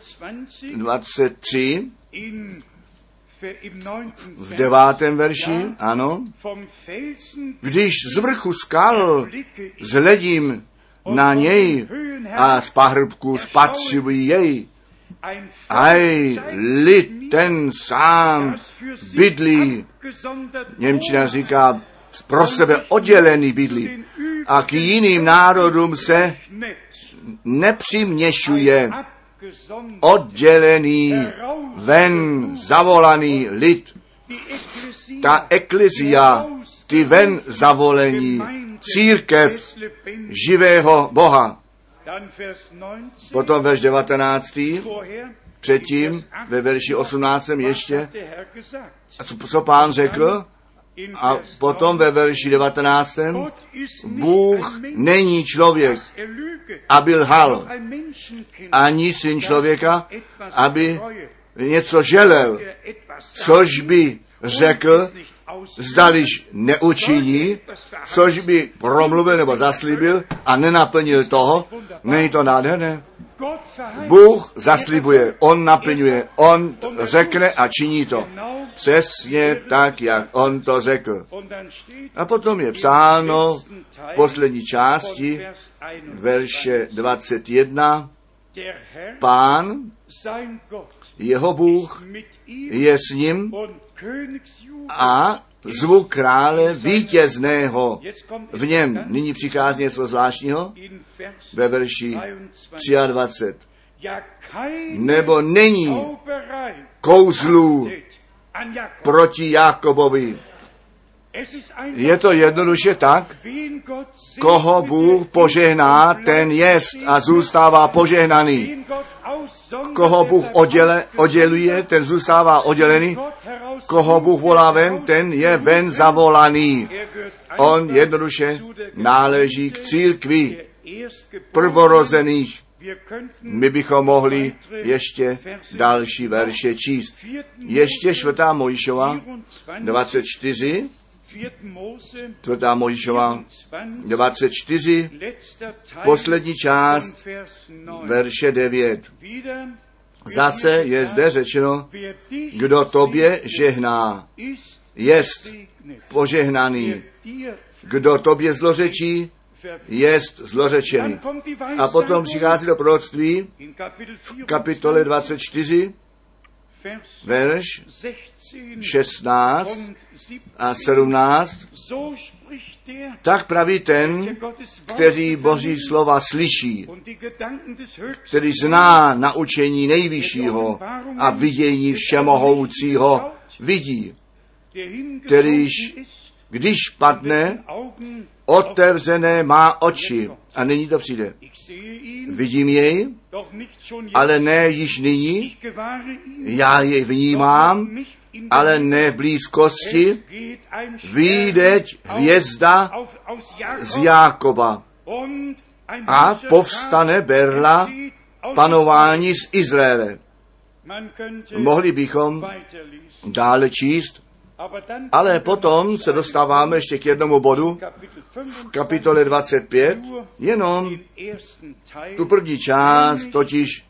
23, v devátém verši, ano, když z vrchu skal zhledím na něj a z pahrbku spatřuji jej, aj lid ten sám bydlí, Němčina říká, pro sebe oddělený bydlí a k jiným národům se nepřiměšuje oddělený, ven zavolaný lid. Ta eklizia, ty ven zavolení, církev živého Boha. Potom verš 19. Předtím ve verši 18. ještě, co, co pán řekl, a potom ve verši 19. Bůh není člověk, aby lhal, ani syn člověka, aby něco želel, což by řekl, zdališ neučiní, což by promluvil nebo zaslíbil a nenaplnil toho, není to nádherné? Bůh zaslibuje, On naplňuje, On řekne a činí to. Přesně tak, jak On to řekl. A potom je psáno v poslední části verše 21, Pán, jeho Bůh, je s ním a zvuk krále vítězného v něm. Nyní přichází něco zvláštního ve verši 23. Nebo není kouzlů proti Jakobovi. Je to jednoduše tak, koho Bůh požehná, ten jest a zůstává požehnaný. Koho Bůh odděle, odděluje, ten zůstává oddělený. Koho Bůh volá ven, ten je ven zavolaný. On jednoduše náleží k církvi, prvorozených. My bychom mohli ještě další verše číst. Ještě čtvrtá Mojžíšova 24, 4. Mose čtvrtá Mojžíšova 24, 24, letzter Teil poslední část von Vers 9. verše 9. Wieder Zase je zde řečeno, kdo tobě žehná, jest požehnaný. Kdo tobě zlořečí, jest zlořečený. A potom přichází do proroctví v kapitole 24, Vers verš 16 16 und 17. a 17. So spricht der, Tak praví ten, který Boží slova slyší, který zná naučení nejvyššího a vidění všemohoucího vidí. kterýž Když padne, otevřené má oči. A nyní to přijde. Vidím jej, ale ne již nyní. Já jej vnímám, ale ne v blízkosti. Výjdeť hvězda z Jákoba a povstane berla panování z Izraele. Mohli bychom dále číst, ale potom se dostáváme ještě k jednomu bodu, v 25, kapitole 25, jenom tu první část, totiž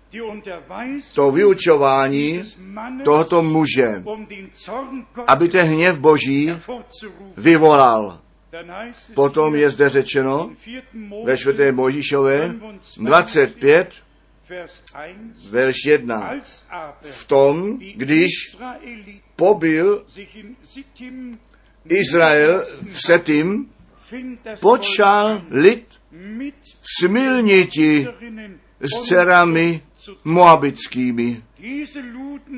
to vyučování tohoto muže, um aby ten hněv boží vyvolal. Potom je zde řečeno in 4. Mose ve 4. Možišové 25, Vers 1, verš 1. als aber V tom, když pobyl Izrael v Setim, počal lid smilniti s dcerami moabickými,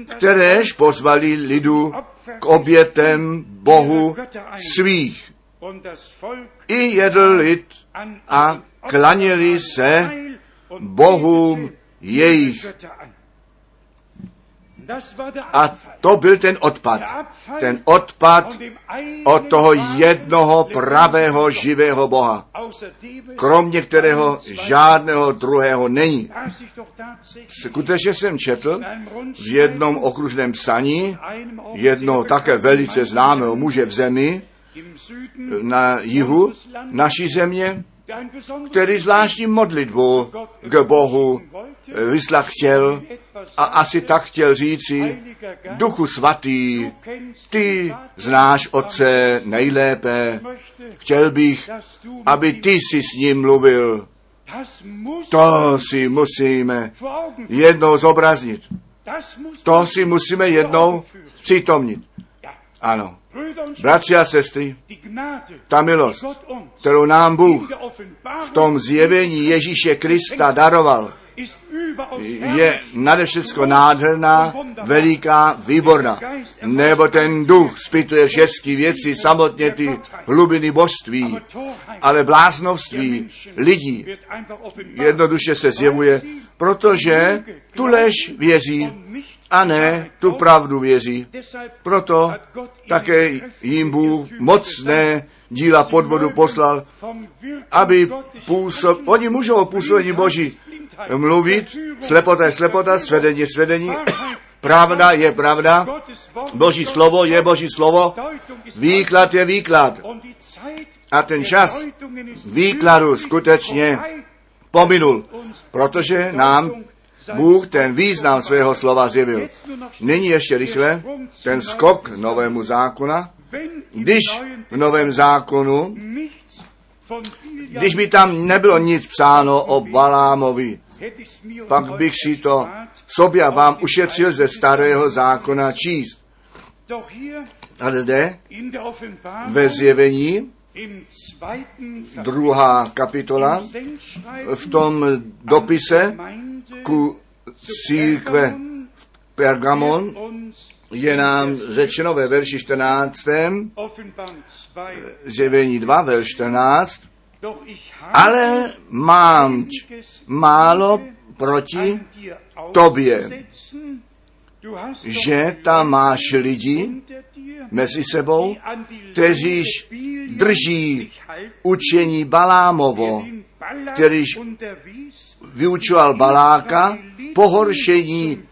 kteréž pozvali lidu k obětem Bohu svých. I jedl lid a klaněli se bohům jejich. A to byl ten odpad. Ten odpad od toho jednoho pravého živého Boha, kromě kterého žádného druhého není. Skutečně jsem četl v jednom okružném psaní jednoho také velice známého muže v zemi, na jihu naší země, který zvláštní modlitbu k Bohu eh, vyslat chtěl a asi tak chtěl říci, Duchu svatý, ty znáš Otce nejlépe, chtěl bych, aby ty si s ním mluvil. To si musíme jednou zobraznit. To si musíme jednou přitomnit. Ja. Ano. Bratři a sestry, ta milost, kterou nám Bůh v tom zjevení Ježíše Krista daroval, je nade všecko nádherná, veliká, výborná. Nebo ten duch zpytuje všechny věci, samotně ty hlubiny božství, ale bláznovství lidí jednoduše se zjevuje, protože tu lež věří a ne tu pravdu věří. Proto také jim Bůh mocné díla podvodu poslal, aby působ, oni můžou o působení Boží mluvit, slepota je slepota, svedení je svedení, pravda je pravda, Boží slovo je Boží slovo, výklad je výklad. A ten čas výkladu skutečně pominul, protože nám Bůh ten význam svého slova zjevil. Nyní ještě rychle ten skok novému zákona, když v novém zákonu, když by tam nebylo nic psáno o Balámovi, pak bych si to sobě a vám ušetřil ze starého zákona číst. Ale zde ve zjevení, druhá kapitola, v tom dopise ku církve Pergamon uns je nám řečeno ve verši 14. Offenbarung 2 zjevení 2, verš 14, doch ich habe ale mám málo proti tobě, že tam máš lidi mezi sebou, Biliams drží učení Balámovo, kterýž vyučoval Baláka pohoršení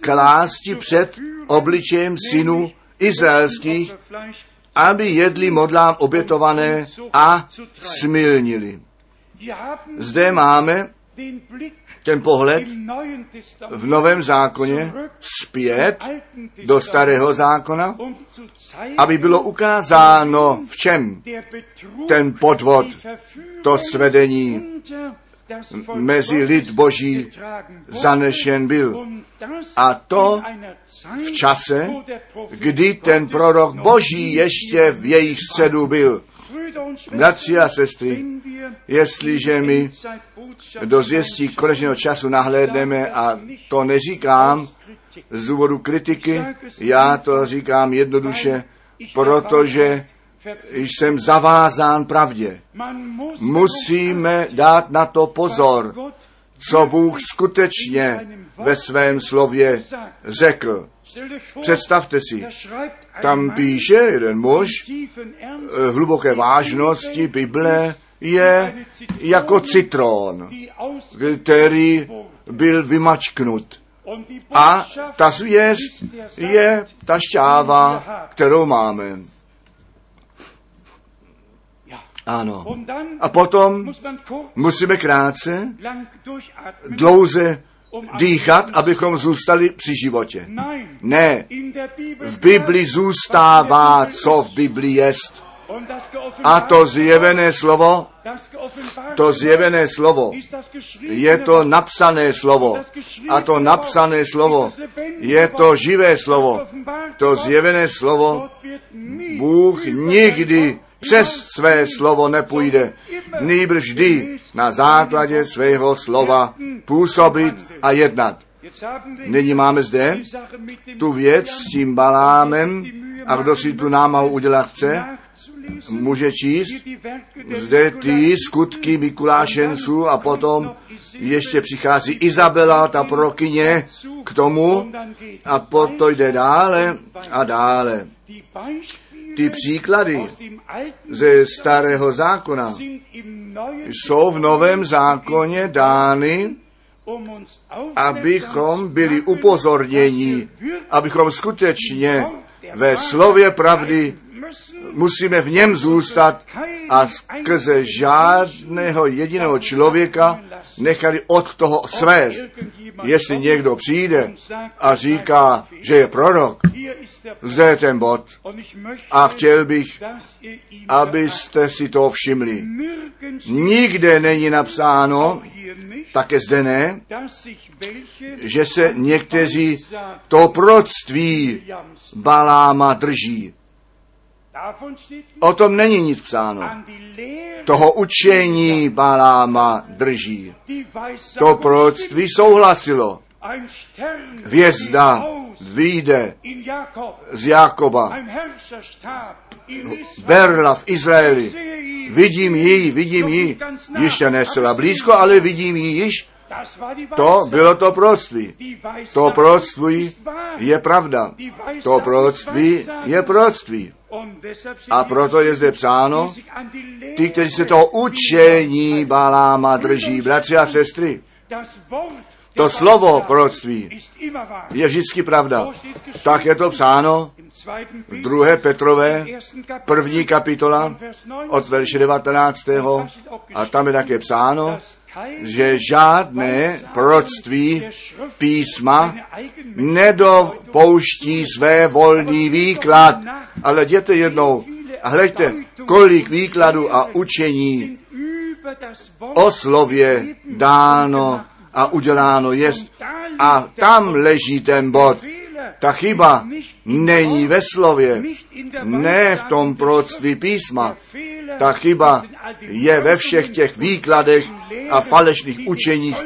klásti před obličejem synů izraelských, aby jedli modlám obětované a smilnili. Zde máme ten pohled v Novém zákoně zpět do Starého zákona, aby bylo ukázáno, v čem ten podvod, to svedení mezi lid boží zanešen byl. A to v čase, kdy ten prorok boží ještě v jejich středu byl. Bratři a sestry, jestliže my do zvěstí konečného času nahlédneme a to neříkám z důvodu kritiky, já to říkám jednoduše, protože jsem zavázán pravdě. Musíme dát na to pozor, co Bůh skutečně ve svém slově řekl. Představte si, tam píše jeden muž, v hluboké vážnosti Bible je jako citron, který byl vymačknut. A ta zvěst je ta šťáva, kterou máme. Ano. A potom musíme krátce, dlouze dýchat, abychom zůstali při životě. Ne, v Bibli zůstává, co v Bibli jest. A to zjevené slovo, to zjevené slovo, je to napsané slovo. A to napsané slovo, je to živé slovo. To zjevené slovo, Bůh nikdy přes své slovo nepůjde, nýbrž vždy na základě svého slova působit a jednat. Nyní máme zde tu věc s tím balámem a kdo si tu námahu udělat chce, může číst zde ty skutky Mikulášenců a potom ještě přichází Izabela, ta prorokyně, k tomu a potom jde dále a dále. Ty příklady ze starého zákona jsou v novém zákoně dány, abychom byli upozorněni, abychom skutečně ve slově pravdy musíme v něm zůstat a skrze žádného jediného člověka nechali od toho svést. Jestli někdo přijde a říká, že je prorok, zde je ten bod. A chtěl bych, abyste si to všimli. Nikde není napsáno, také zde ne, že se někteří to proctví Baláma drží. O tom není nic psáno. Toho učení Baláma drží. To proroctví souhlasilo. Hvězda vyjde z Jakoba. Berla v Izraeli. Vidím ji, vidím ji. Ještě nesela blízko, ale vidím ji již. To bylo to proroctví. To proroctví je pravda. To proroctví je proroctví. A proto je zde psáno, ty, kteří se toho učení Baláma drží, bratři a sestry, to slovo proroctví je vždycky pravda. Tak je to psáno v 2. Petrové, první kapitola od verše 19. A tam je také psáno, že žádné proroctví písma nedopouští své volný výklad. Ale jděte jednou a hleďte, kolik výkladů a učení o slově dáno a uděláno jest. A tam leží ten bod. Ta chyba není ve slově, ne v tom proroctví písma. Ta chyba je ve všech těch výkladech a falešných učeních,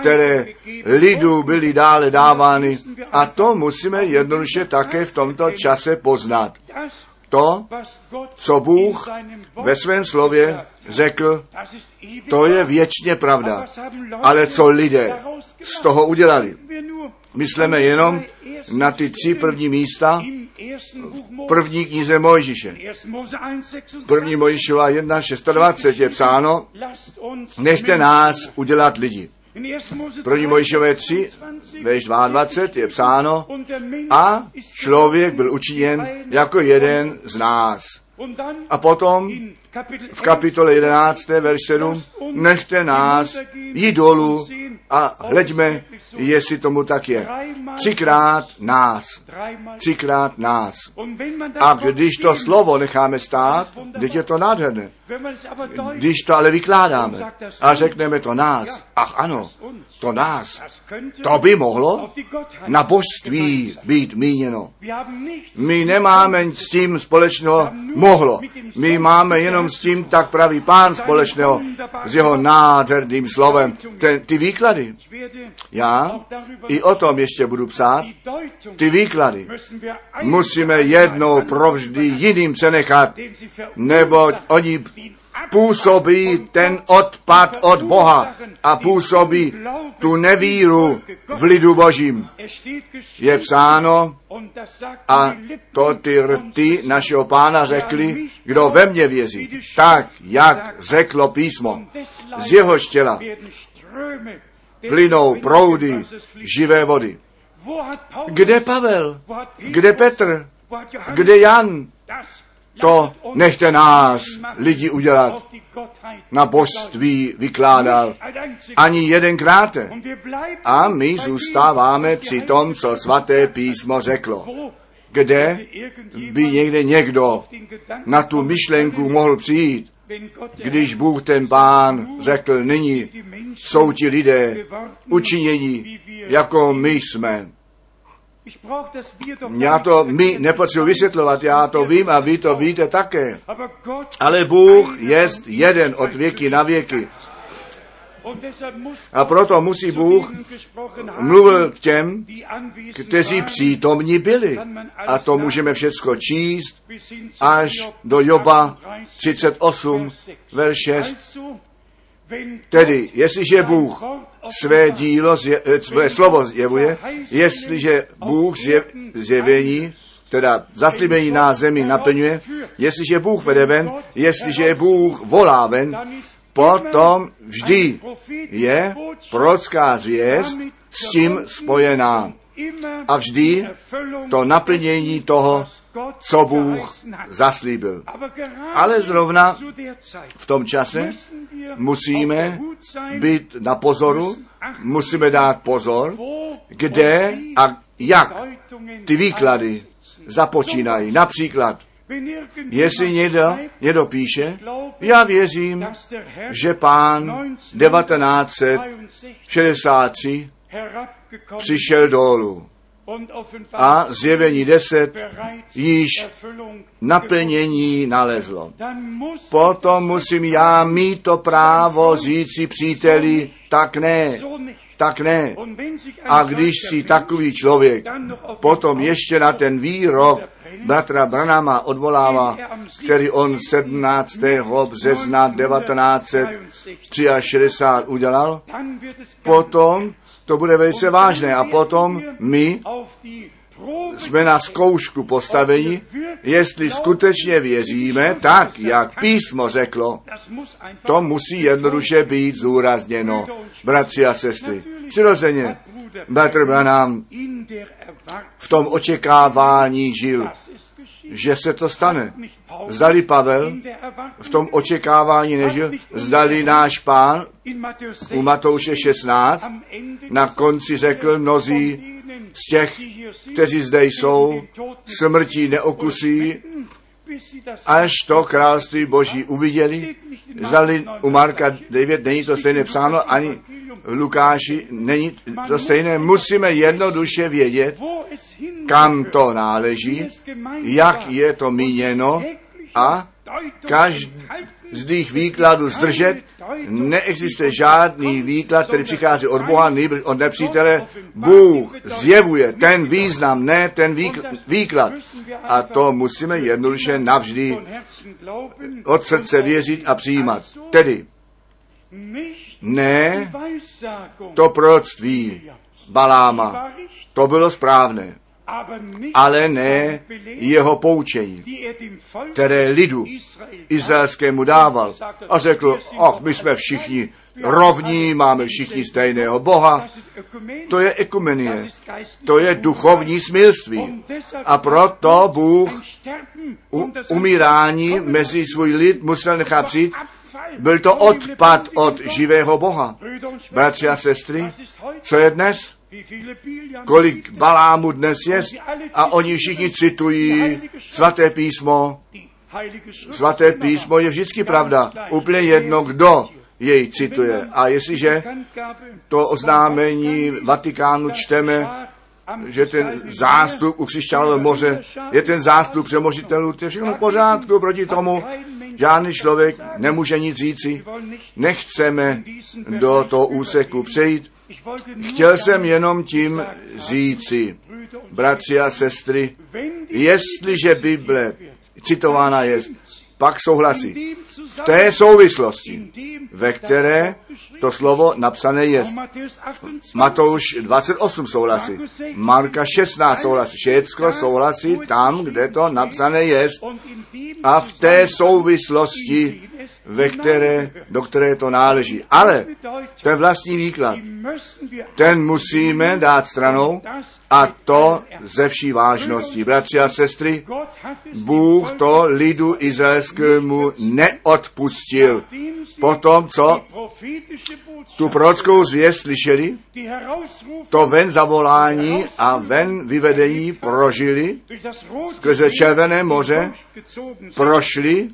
které lidu byly dále dávány. A to musíme jednoduše také v tomto čase poznat. To, co Bůh ve svém slově řekl, to je věčně pravda. Ale co lidé z toho udělali? Myslíme jenom na ty tři první místa v první knize Mojžíše. První Mojžíšova 1, 26 je psáno, nechte nás udělat lidi. In 1. Mose První 3, Mojžíšové 3, 22, verš 22 je psáno, a člověk byl učiněn jako jeden z nás. A potom v kapitole 11, verš 7, nechte nás jít dolů a hleďme, jestli tomu tak je. Třikrát nás, třikrát nás. A když to slovo necháme stát, teď je to nádherné. Když to ale vykládáme a řekneme to nás, ach ano, to nás, to by mohlo na božství být míněno. My nemáme s tím společného mohlo. My máme jenom s tím, tak praví pán společného, s jeho nádherným slovem. Ten, ty výklady, já i o tom ještě budu psát, ty výklady musíme jednou provždy jiným přenechat, neboť oni působí ten odpad od Boha a působí tu nevíru v lidu božím. Je psáno, a to ty rty našeho pána řekli, kdo ve mně věří, tak jak řeklo písmo. Z jeho těla werden Ströme des plynou proudy živé vody. Kde Pavel? Kde Petr? Kde Jan? To nechte nás lidi udělat. Na božství vykládal. Ani jedenkrát. A my zůstáváme při tom, co svaté písmo řeklo. Kde by někde někdo na tu myšlenku mohl přijít, když Bůh ten pán řekl, nyní jsou ti lidé učinění, jako my jsme. Já to my nepotřebuji vysvětlovat, já to vím a vy to víte také. Ale Bůh je jeden od věky na věky. A proto musí Bůh mluvil k těm, kteří přítomní byli. A to můžeme všecko číst až do Joba 38, 38, verš 6. Tedy, jestliže Bůh své dílo, zje, eh, své slovo zjevuje, jestliže Bůh zje, zjevení, teda zaslíbení na zemi naplňuje, jestliže Bůh vede ven, jestliže Bůh volá ven, potom vždy je prorocká zvěst s tím spojená. A vždy to naplnění toho, co Bůh zaslíbil. Ale zrovna v tom čase musíme být na pozoru, musíme dát pozor, kde a jak ty výklady započínají. Například, jestli někdo, někdo píše, já věřím, že pán 1963 přišel dolů a zjevení 10 již naplnění nalezlo. Potom musím já mít to právo říci příteli, tak ne, tak ne. A když si takový člověk potom ještě na ten výrok bratra Branama odvolává, který on 17. března 1963 udělal, potom to bude velice vážné a potom my jsme na zkoušku postaveni, jestli skutečně věříme tak, jak písmo řeklo. To musí jednoduše být zúrazněno, bratři a sestry. Přirozeně, bratr Branham v tom očekávání žil, že se to stane. Zdali Pavel v tom očekávání nežil, zdali náš pán u Matouše 16 na konci řekl mnozí z těch, kteří zde jsou, smrtí neokusí, až to království boží uviděli. Zdali u Marka 9 není to stejné psáno, ani v Lukáši není to stejné. Musíme jednoduše vědět, kam to náleží, jak je to míněno a každých výkladů zdržet. Neexistuje žádný výklad, který přichází od Boha, nejbrž od nepřítele. Bůh zjevuje ten význam, ne ten výklad. A to musíme jednoduše navždy od srdce věřit a přijímat. Tedy ne to proroctví Baláma. To bylo správné ale ne jeho poučení, které lidu izraelskému dával a řekl, ach, my jsme všichni rovní, máme všichni stejného Boha. To je ekumenie, to je duchovní smilství. A proto Bůh u, umírání mezi svůj lid musel nechat přijít. Byl to odpad od živého Boha. Bratři a sestry, co je dnes? Kolik balámu dnes je? A oni všichni citují svaté písmo. Svaté písmo je vždycky pravda. Úplně jedno, kdo jej cituje. A jestliže to oznámení Vatikánu čteme, že ten zástup u křišťálové moře je ten zástup přemožitelů, to je všechno v pořádku proti tomu. Žádný člověk nemůže nic říci. Nechceme do toho úseku přejít. Chtěl jsem jenom tím říci, bratři a sestry, jestliže Bible citována je, pak souhlasí. Té souvislosti, ve které to slovo napsané je. Matouš 28 souhlasí, Marka 16 souhlasí, všecko souhlasí tam, kde to napsané je. A v té souvislosti, ve které, do které to náleží. Ale ten vlastní výklad, ten musíme dát stranou a to ze vší vážností. Bratři a sestry, Bůh to lidu izraelskému neodpustil. Potom, co tu prorockou zvěst slyšeli, to ven zavolání a ven vyvedení prožili, skrze Červené moře prošli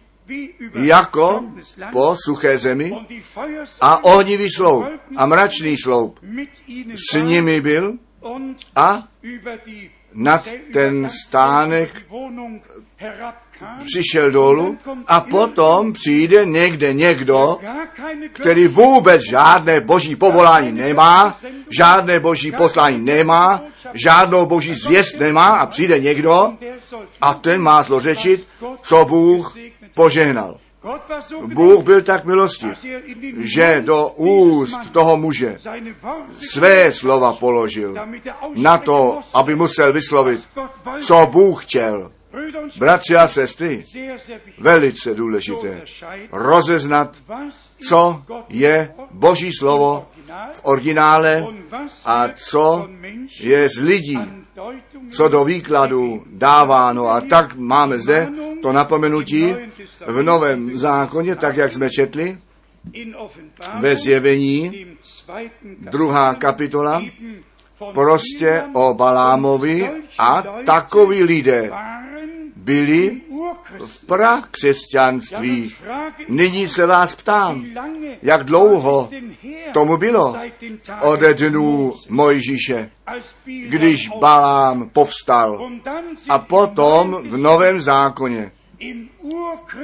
jako po suché zemi a ohnivý sloup a mračný sloup s nimi byl a nad ten stánek přišel dolů a potom přijde někde někdo, který vůbec žádné boží povolání nemá, žádné boží poslání nemá, žádnou boží zvěst nemá a přijde někdo a ten má zlořečit, co Bůh požehnal. Bůh byl tak milostiv, že do úst toho muže své slova položil na to, aby musel vyslovit, co Bůh chtěl. Bratři a sestry, velice důležité rozeznat, co je Boží slovo v originále a co je z lidí, co do výkladu dáváno. A tak máme zde to napomenutí v Novém zákoně, tak jak jsme četli, ve zjevení, druhá kapitola, prostě o Balámovi a takoví lidé byli v prakřesťanství. Nyní se vás ptám, jak dlouho tomu bylo od dnů Mojžíše, když Balám povstal. A potom v Novém zákoně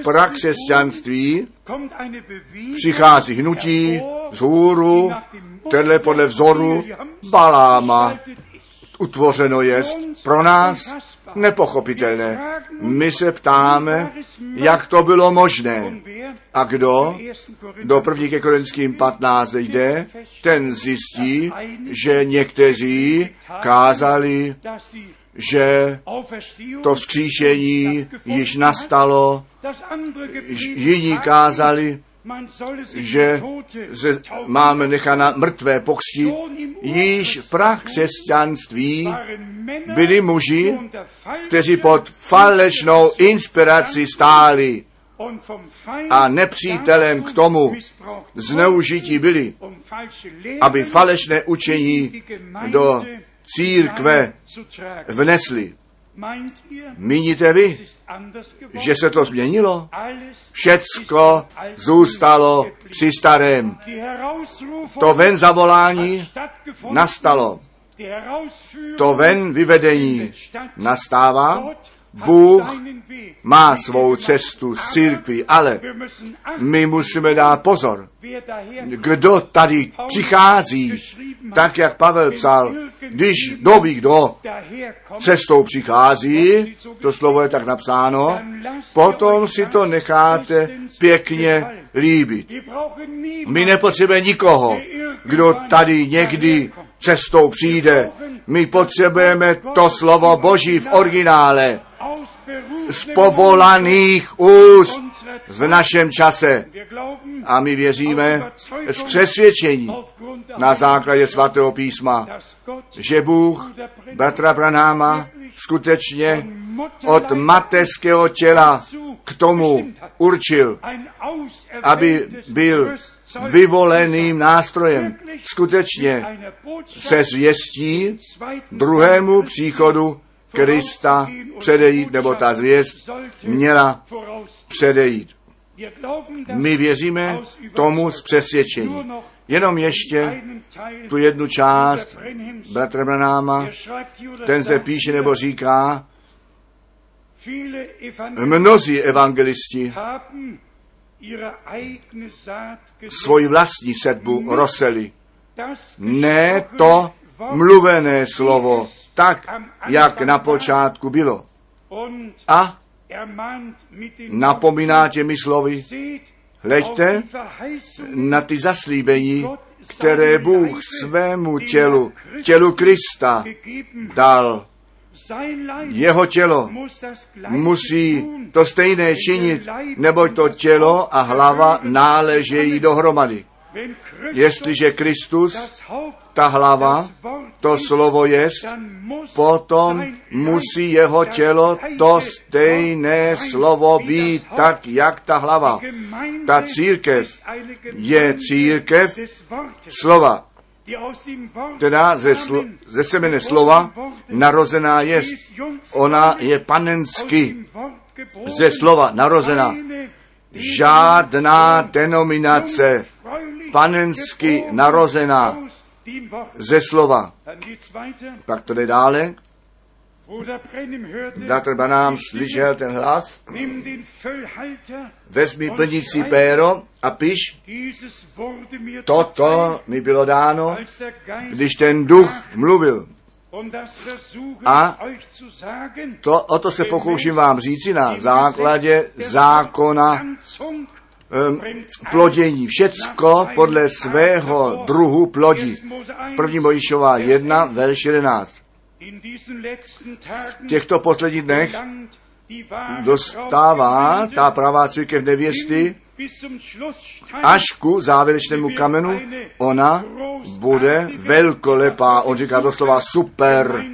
prakřesťanství přichází hnutí z hůru, tenhle podle vzoru Baláma utvořeno jest pro nás nepochopitelné. My se ptáme, jak to bylo možné. A kdo do 1. Korinským 15 jde, ten zjistí, že někteří kázali, že to vzkříšení již nastalo, jiní kázali, že ze, máme nechat mrtvé pokřtít. Již v prach křesťanství byli muži, kteří pod falešnou inspirací stáli a nepřítelem k tomu zneužití byli, aby falešné učení do církve vnesli. Míníte vy, že se to změnilo? Všecko zůstalo při starém. To ven zavolání nastalo. To ven vyvedení nastává. Bůh má svou cestu z církví, ale my musíme dát pozor, kdo tady přichází, tak jak Pavel psal, když ví, kdo cestou přichází, to slovo je tak napsáno, potom si to necháte pěkně líbit. My nepotřebujeme nikoho, kdo tady někdy cestou přijde. My potřebujeme to slovo Boží v originále z povolaných úst v našem čase. A my věříme z přesvědčení na základě svatého písma, že Bůh bratra Branáma skutečně od mateřského těla k tomu určil, aby byl vyvoleným nástrojem skutečně se zvěstí druhému příchodu Krista předejít, nebo ta zvěst měla předejít. My věříme tomu z přesvědčení. Jenom ještě tu jednu část bratra Branáma, ten zde píše nebo říká, mnozí evangelisti svoji vlastní sedbu roseli. Ne to mluvené slovo, tak, jak na počátku bylo. A? napomíná těmi slovy, hleďte na ty zaslíbení, které Bůh svému tělu, tělu Krista dal. Jeho tělo musí to stejné činit, neboť to tělo a hlava náležejí dohromady. Jestliže Kristus, ta hlava, to slovo jest, potom musí jeho tělo to stejné slovo být tak, jak ta hlava. Ta církev je církev slova, teda ze, slo, ze semene slova narozená je. Ona je panensky ze slova narozená. Žádná denominace panensky narozená ze slova. Pak to jde dále. Bratr Banám slyšel ten hlas, vezmi plnící péro a piš, toto mi bylo dáno, když ten duch mluvil. A to, o to se pokouším vám říci na základě zákona plodění. Všecko podle svého druhu plodí. První Mojišová 1, verš 11. V těchto posledních dnech dostává ta pravá církev nevěsty až ku závěrečnému kamenu, ona bude velkolepá, on říká doslova super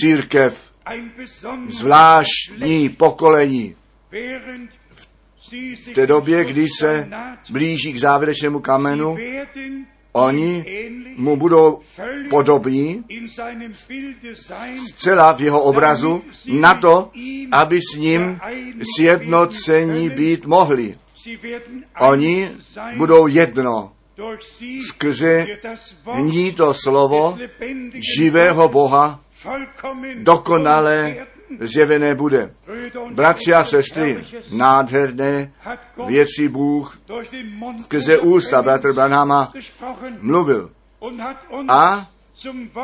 církev, zvláštní pokolení. V té době, kdy se blíží k závěrečnému kamenu, oni mu budou podobní zcela v jeho obrazu na to, aby s ním sjednocení být mohli. Oni budou jedno. Skrze ní to slovo živého Boha dokonale zjevené bude. Bratři a sestry, nádherné věci Bůh skrze ústa bratr Branhama mluvil a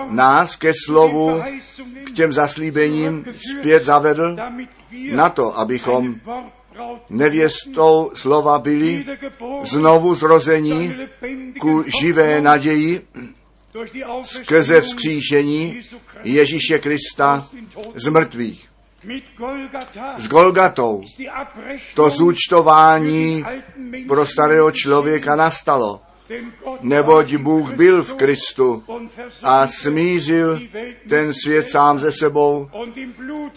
nás ke slovu, k těm zaslíbením zpět zavedl na to, abychom nevěstou slova byli znovu zrození ku živé naději skrze vzkříšení Ježíše Krista z mrtvých. S Golgatou to zúčtování pro starého člověka nastalo, neboť Bůh byl v Kristu a smířil ten svět sám ze sebou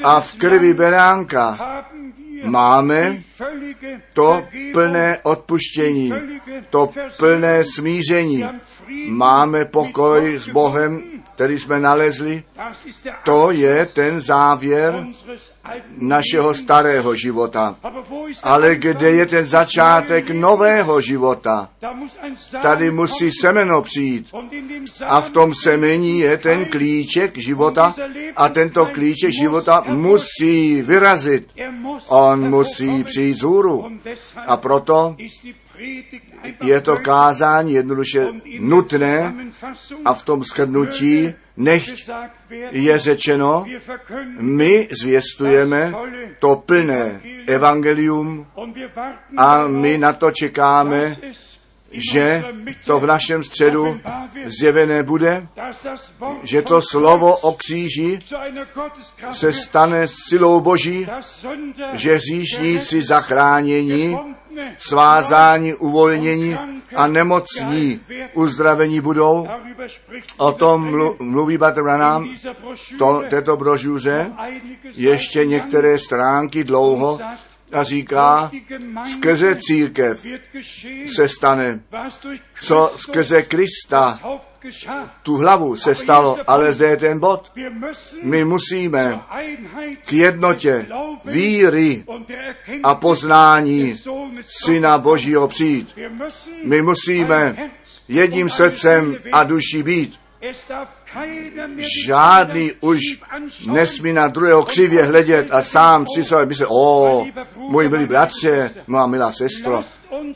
a v krvi beránka máme to plné odpuštění, to plné smíření. Máme pokoj s Bohem, který jsme nalezli. To je ten závěr našeho starého života. Ale kde je ten začátek nového života? Tady musí semeno přijít. A v tom semení je ten klíček života a tento klíček života musí vyrazit. On musí přijít z hůru. A proto je to kázání jednoduše nutné a v tom shrnutí nech je řečeno, my zvěstujeme to plné evangelium a my na to čekáme, že to v našem středu zjevené bude, že to slovo o kříži se stane silou Boží, že říšníci zachránění, svázání, uvolnění a nemocní uzdravení budou. O tom mluví Bater Branham to, této brožuře ještě některé stránky dlouho a říká, skrze církev se stane, co skrze Krista tu hlavu se stalo, ale zde je ten bod. My musíme k jednotě víry a poznání Syna Božího přijít. My musíme jedním srdcem a duší být. Žádný už nesmí na druhého křivě hledět a sám si sobě myslet, o, můj milý bratře, moja milá sestro,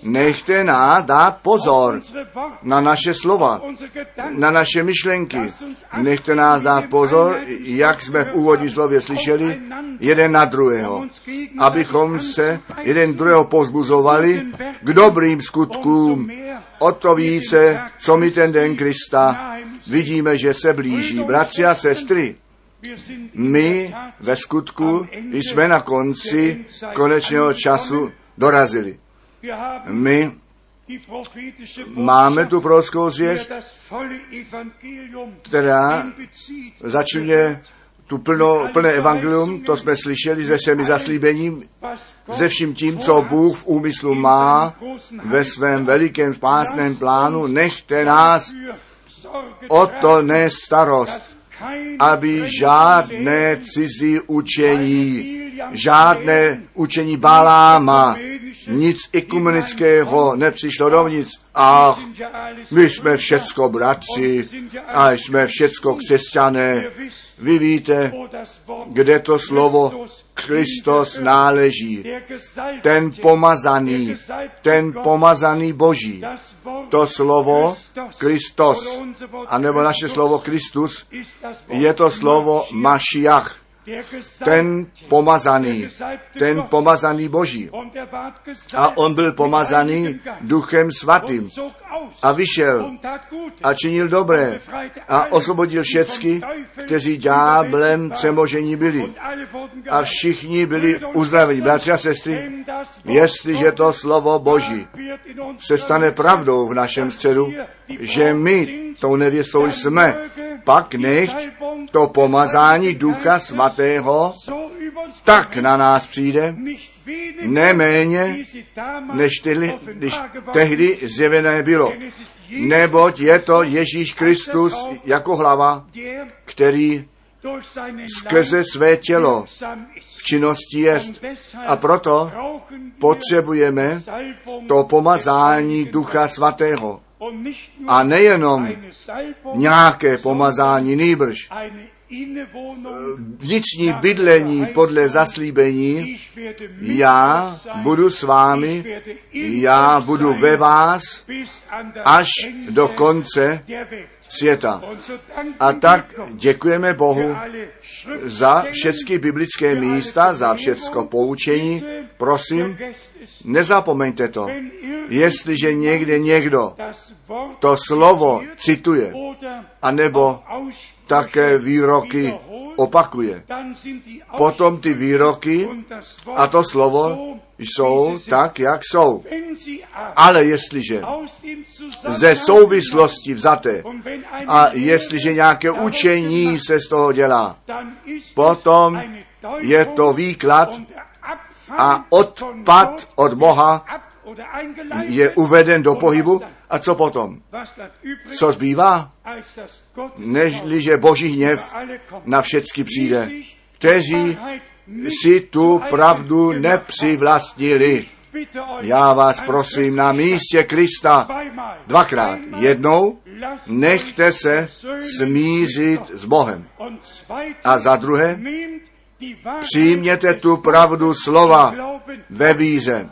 nechte nás dát pozor na naše slova, na naše myšlenky. Nechte nás dát pozor, jak jsme v úvodní slově slyšeli, jeden na druhého, abychom se jeden druhého pozbuzovali k dobrým skutkům. O to více, co mi ten den Krista vidíme, že se blíží. Bratři a sestry, my ve skutku jsme na konci konečného času dorazili. My máme tu prorockou zvěst, která začne tu plno, plné evangelium, to jsme slyšeli se všemi zaslíbením, se vším tím, co Bůh v úmyslu má ve svém velikém spásném plánu, nechte nás o to nestarost, aby žádné cizí učení, žádné učení Baláma, nic ekumenického nepřišlo dovnitř. Ach, my jsme všecko bratři a jsme všecko křesťané. Vy víte, kde to slovo Kristus náleží. Ten pomazaný, ten pomazaný Boží. To slovo Kristus, anebo naše slovo Kristus, je to slovo Mašiach ten pomazaný, ten pomazaný Boží. A on byl pomazaný duchem svatým a vyšel a činil dobré a osvobodil všecky, kteří dňáblem přemožení byli. A všichni byli uzdraveni. Bratři a sestry, jestliže to slovo Boží se stane pravdou v našem středu, že my tou nevěstou jsme, pak nechť to pomazání Ducha Svatého tak na nás přijde, neméně, než tyli, když tehdy zjevené bylo. Neboť je to Ježíš Kristus jako hlava, který skrze své tělo v činnosti jest. A proto potřebujeme to pomazání Ducha Svatého. A nejenom nějaké pomazání nýbrž, vnitřní bydlení podle zaslíbení, já budu s vámi, já budu ve vás až do konce světa. A tak děkujeme Bohu za všechny biblické místa, za všecko poučení. Prosím, nezapomeňte to. Jestliže někde někdo to slovo cituje, anebo také výroky opakuje. Potom ty výroky a to slovo jsou tak, jak jsou. Ale jestliže ze souvislosti vzaté a jestliže nějaké učení se z toho dělá, potom je to výklad a odpad od Boha je uveden do pohybu a co potom? Co zbývá? Nežliže boží hněv na všecky přijde, kteří si tu pravdu nepřivlastnili. Já vás prosím na místě Krista dvakrát. Jednou nechte se smířit s Bohem. A za druhé přijměte tu pravdu slova ve víře.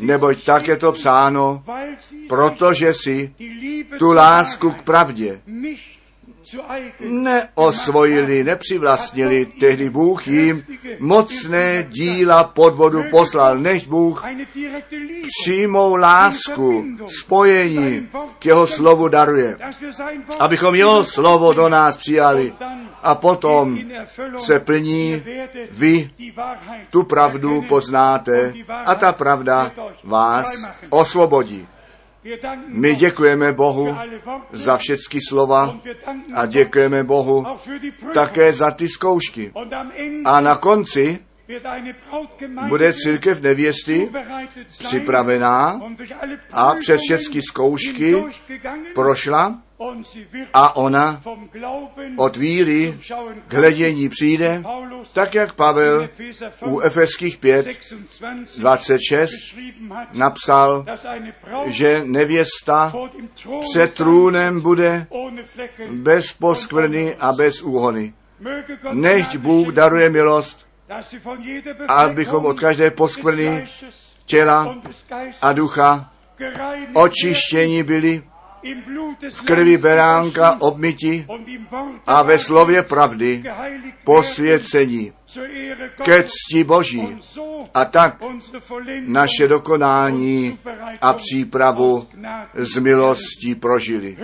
Neboť tak je to psáno, protože si tu lásku k pravdě neosvojili, nepřivlastnili. Tehdy Bůh jim mocné díla podvodu poslal. Nech Bůh přímou lásku, spojení k jeho slovu daruje. Abychom jeho slovo do nás přijali a potom se plní, vy tu pravdu poznáte a ta pravda vás osvobodí. My děkujeme Bohu za všechny slova a děkujeme Bohu také za ty zkoušky. A na konci bude církev nevěsty připravená a přes všechny zkoušky prošla a ona od víry k hledění přijde, tak jak Pavel u 5, Efeských 5, 26 26 geschrieben hat, napsal, že nevěsta před trůnem bude bez poskvrny a bez úhony. Nechť Bůh daruje milost, abychom od každé poskvrny těla a ducha očištění byli v krvi beránka obmyti a ve slově pravdy posvěcení ke cti Boží a tak naše dokonání a přípravu z milostí prožili.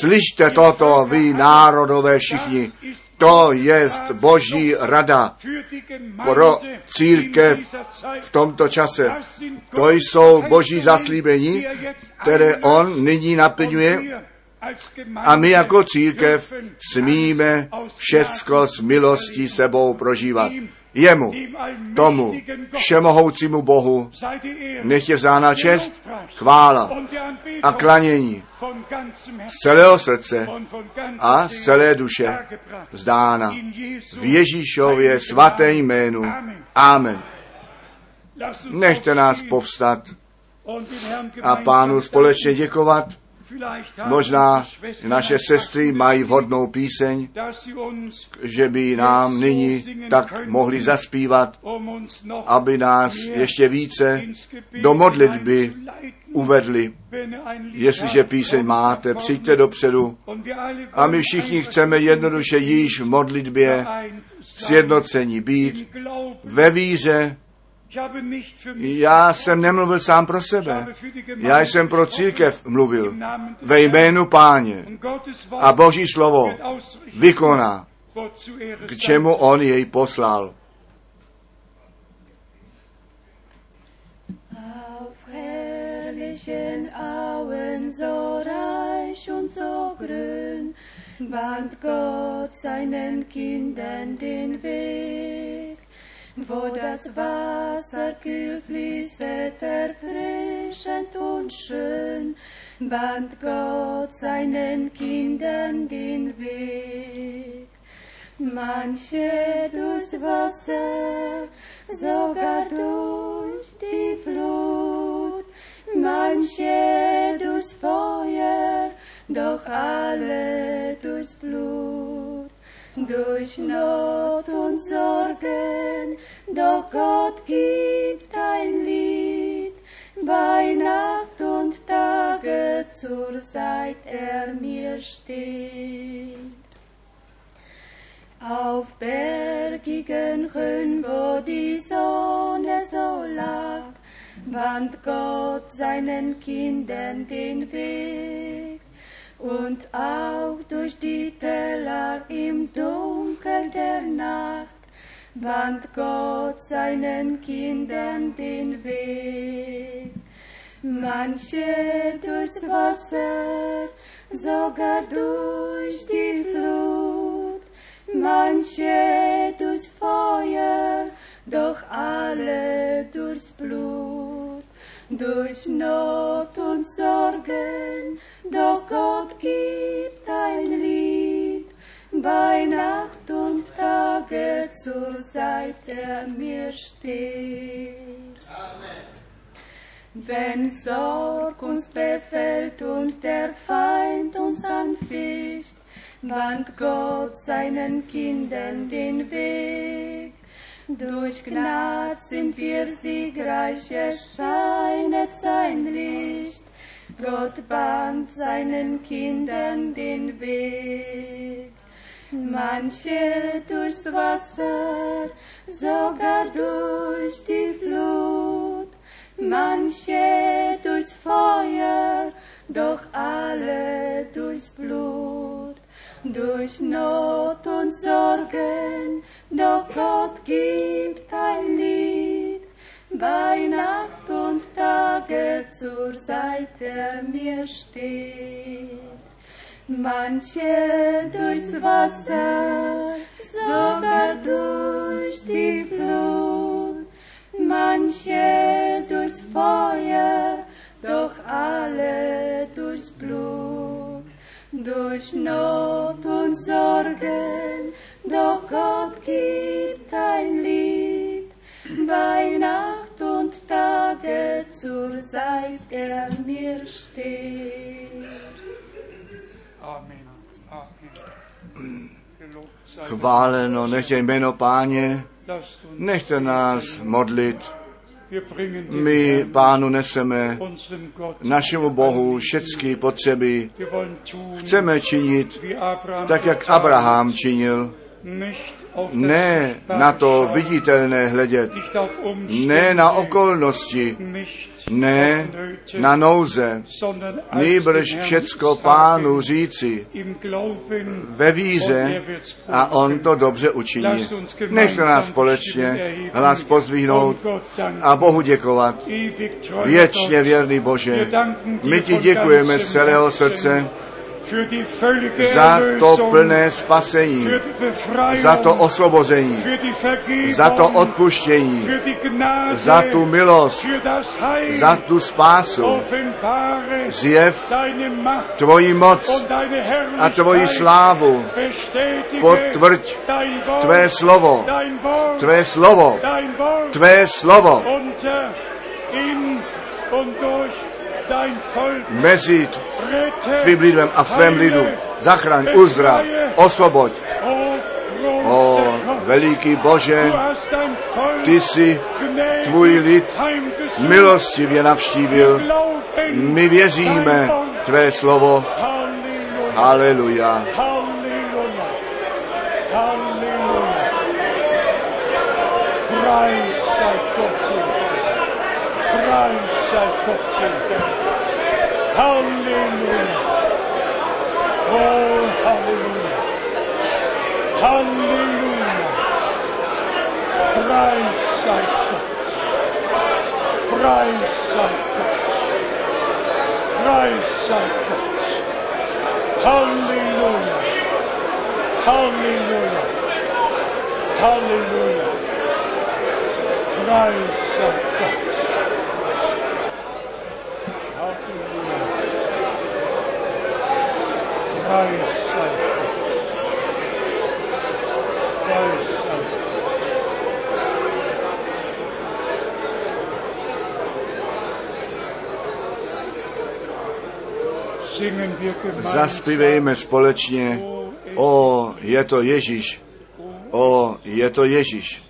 Slyšte toto, vy národové všichni, to je Boží rada pro církev v tomto čase. To jsou Boží zaslíbení, er které. On nyní naplňuje a my jako církev smíme všecko s milostí sebou prožívat. Jemu, tomu, všemohoucímu Bohu, nech je vzána čest, chvála a klanění z celého srdce a z celé duše Jesu v Ježíšově svaté jménu. Amen. Nechte nás povstat a pánu společně děkovat. Možná naše sestry mají vhodnou píseň, že by nám nyní tak mohli zaspívat, um aby nás ještě více do modlitby uvedli. Jestliže píseň máte, přijďte dopředu. A my všichni chceme jednoduše již v modlitbě sjednocení být ve víře. Ich habe nicht für mich Já jsem nemluvil sám pro sebe. Já jsem pro církev mluvil. ve jménu páně. A Boží slovo vykoná, k čemu on jej poslal. Auf herrlichen Auen so reich und so grün bahnt Gott seinen Kindern den Weg, wo das Wasser kühl fließet, erfrischend und schön, bahnt Gott seinen Kindern den Weg. Manche durchs Wasser, sogar durch die Flut, manche durchs Feuer, doch alle durchs Blut. Durch Not und Sorgen, doch Gott gibt ein Lied, bei Nacht und Tage zur Zeit er mir steht. Auf bergigen Höhen, wo die Sonne so lacht, bahnt Gott seinen Kindern den Weg. Und auch durch die Täler im Dunkel der Nacht, bahnt Gott seinen Kindern den Weg. Manche durchs Wasser, sogar durch die Flut, manche durchs Feuer, doch alle durchs Blut, durch Not und Sorgen, doch Gott gibt ein Lied, bei Nacht und Tage zur Seite er mir steht. Wenn Sorg uns befällt und der Feind uns anficht, bahnt Gott seinen Kindern den Weg. Durch Gnad sind wir siegreich, es scheinet sein Licht Gott bahnt seinen Kindern den Weg. Manche durchs Wasser, sogar durch die Flut, manche durchs Feuer, doch alle durchs Blut, durch Not und Sorgen, doch Gott gibt ein Lied, bei Nacht und Tage zur Seite mir steht. Manche durchs Wasser, sogar durch die Flut, manche durchs Feuer, doch alle durchs Blut, durch Not und Sorgen, doch Gott gibt ein Lied, bei Nacht und Tage zur Seite er mir steht. Amen. Amen. Chváleno, nechte jméno páně, nechte nás modlit. Wir bringen dem My pánu neseme, unserem Gott, našemu Bohu, všechny potřeby. Chceme činit tak, jak Abraham činil. Ne na to viditelné hledět, ne na okolnosti, ne na nouze, nýbrž všecko pánu říci ve víře a on to dobře učiní. Nechte nás společně hlas danken. a Bohu děkovat. Věčně věrný Bože, my ti děkujeme z celého srdce za to plné spasení, za to osvobození, za to odpuštění, za tu milost, za tu spásu. Zjev tvoji moc a tvoji slávu. Potvrď Tvé slovo, tvé slovo, tvé slovo. Unter in und durch dein Volk. Mezi tvým lidem a v tvém lidu. Zachraň, uzdrav, osvoboď. O, veliký Bože, ty jsi tvůj lid milostivě navštívil. My věříme tvé slovo. Haleluja. Preis sei Gott. Preis sei Gott im Himmel. Halleluja. Oh, Halleluja. Halleluja. Preis sei Gott. Preis sei Gott. Preis sei Gott. Halleluja. Halleluja. Halleluja. Preis sei Gott. Gott. Singen wir gemeinsam. Zaspívejme společně. O, je to Ježíš. O, je to Ježíš.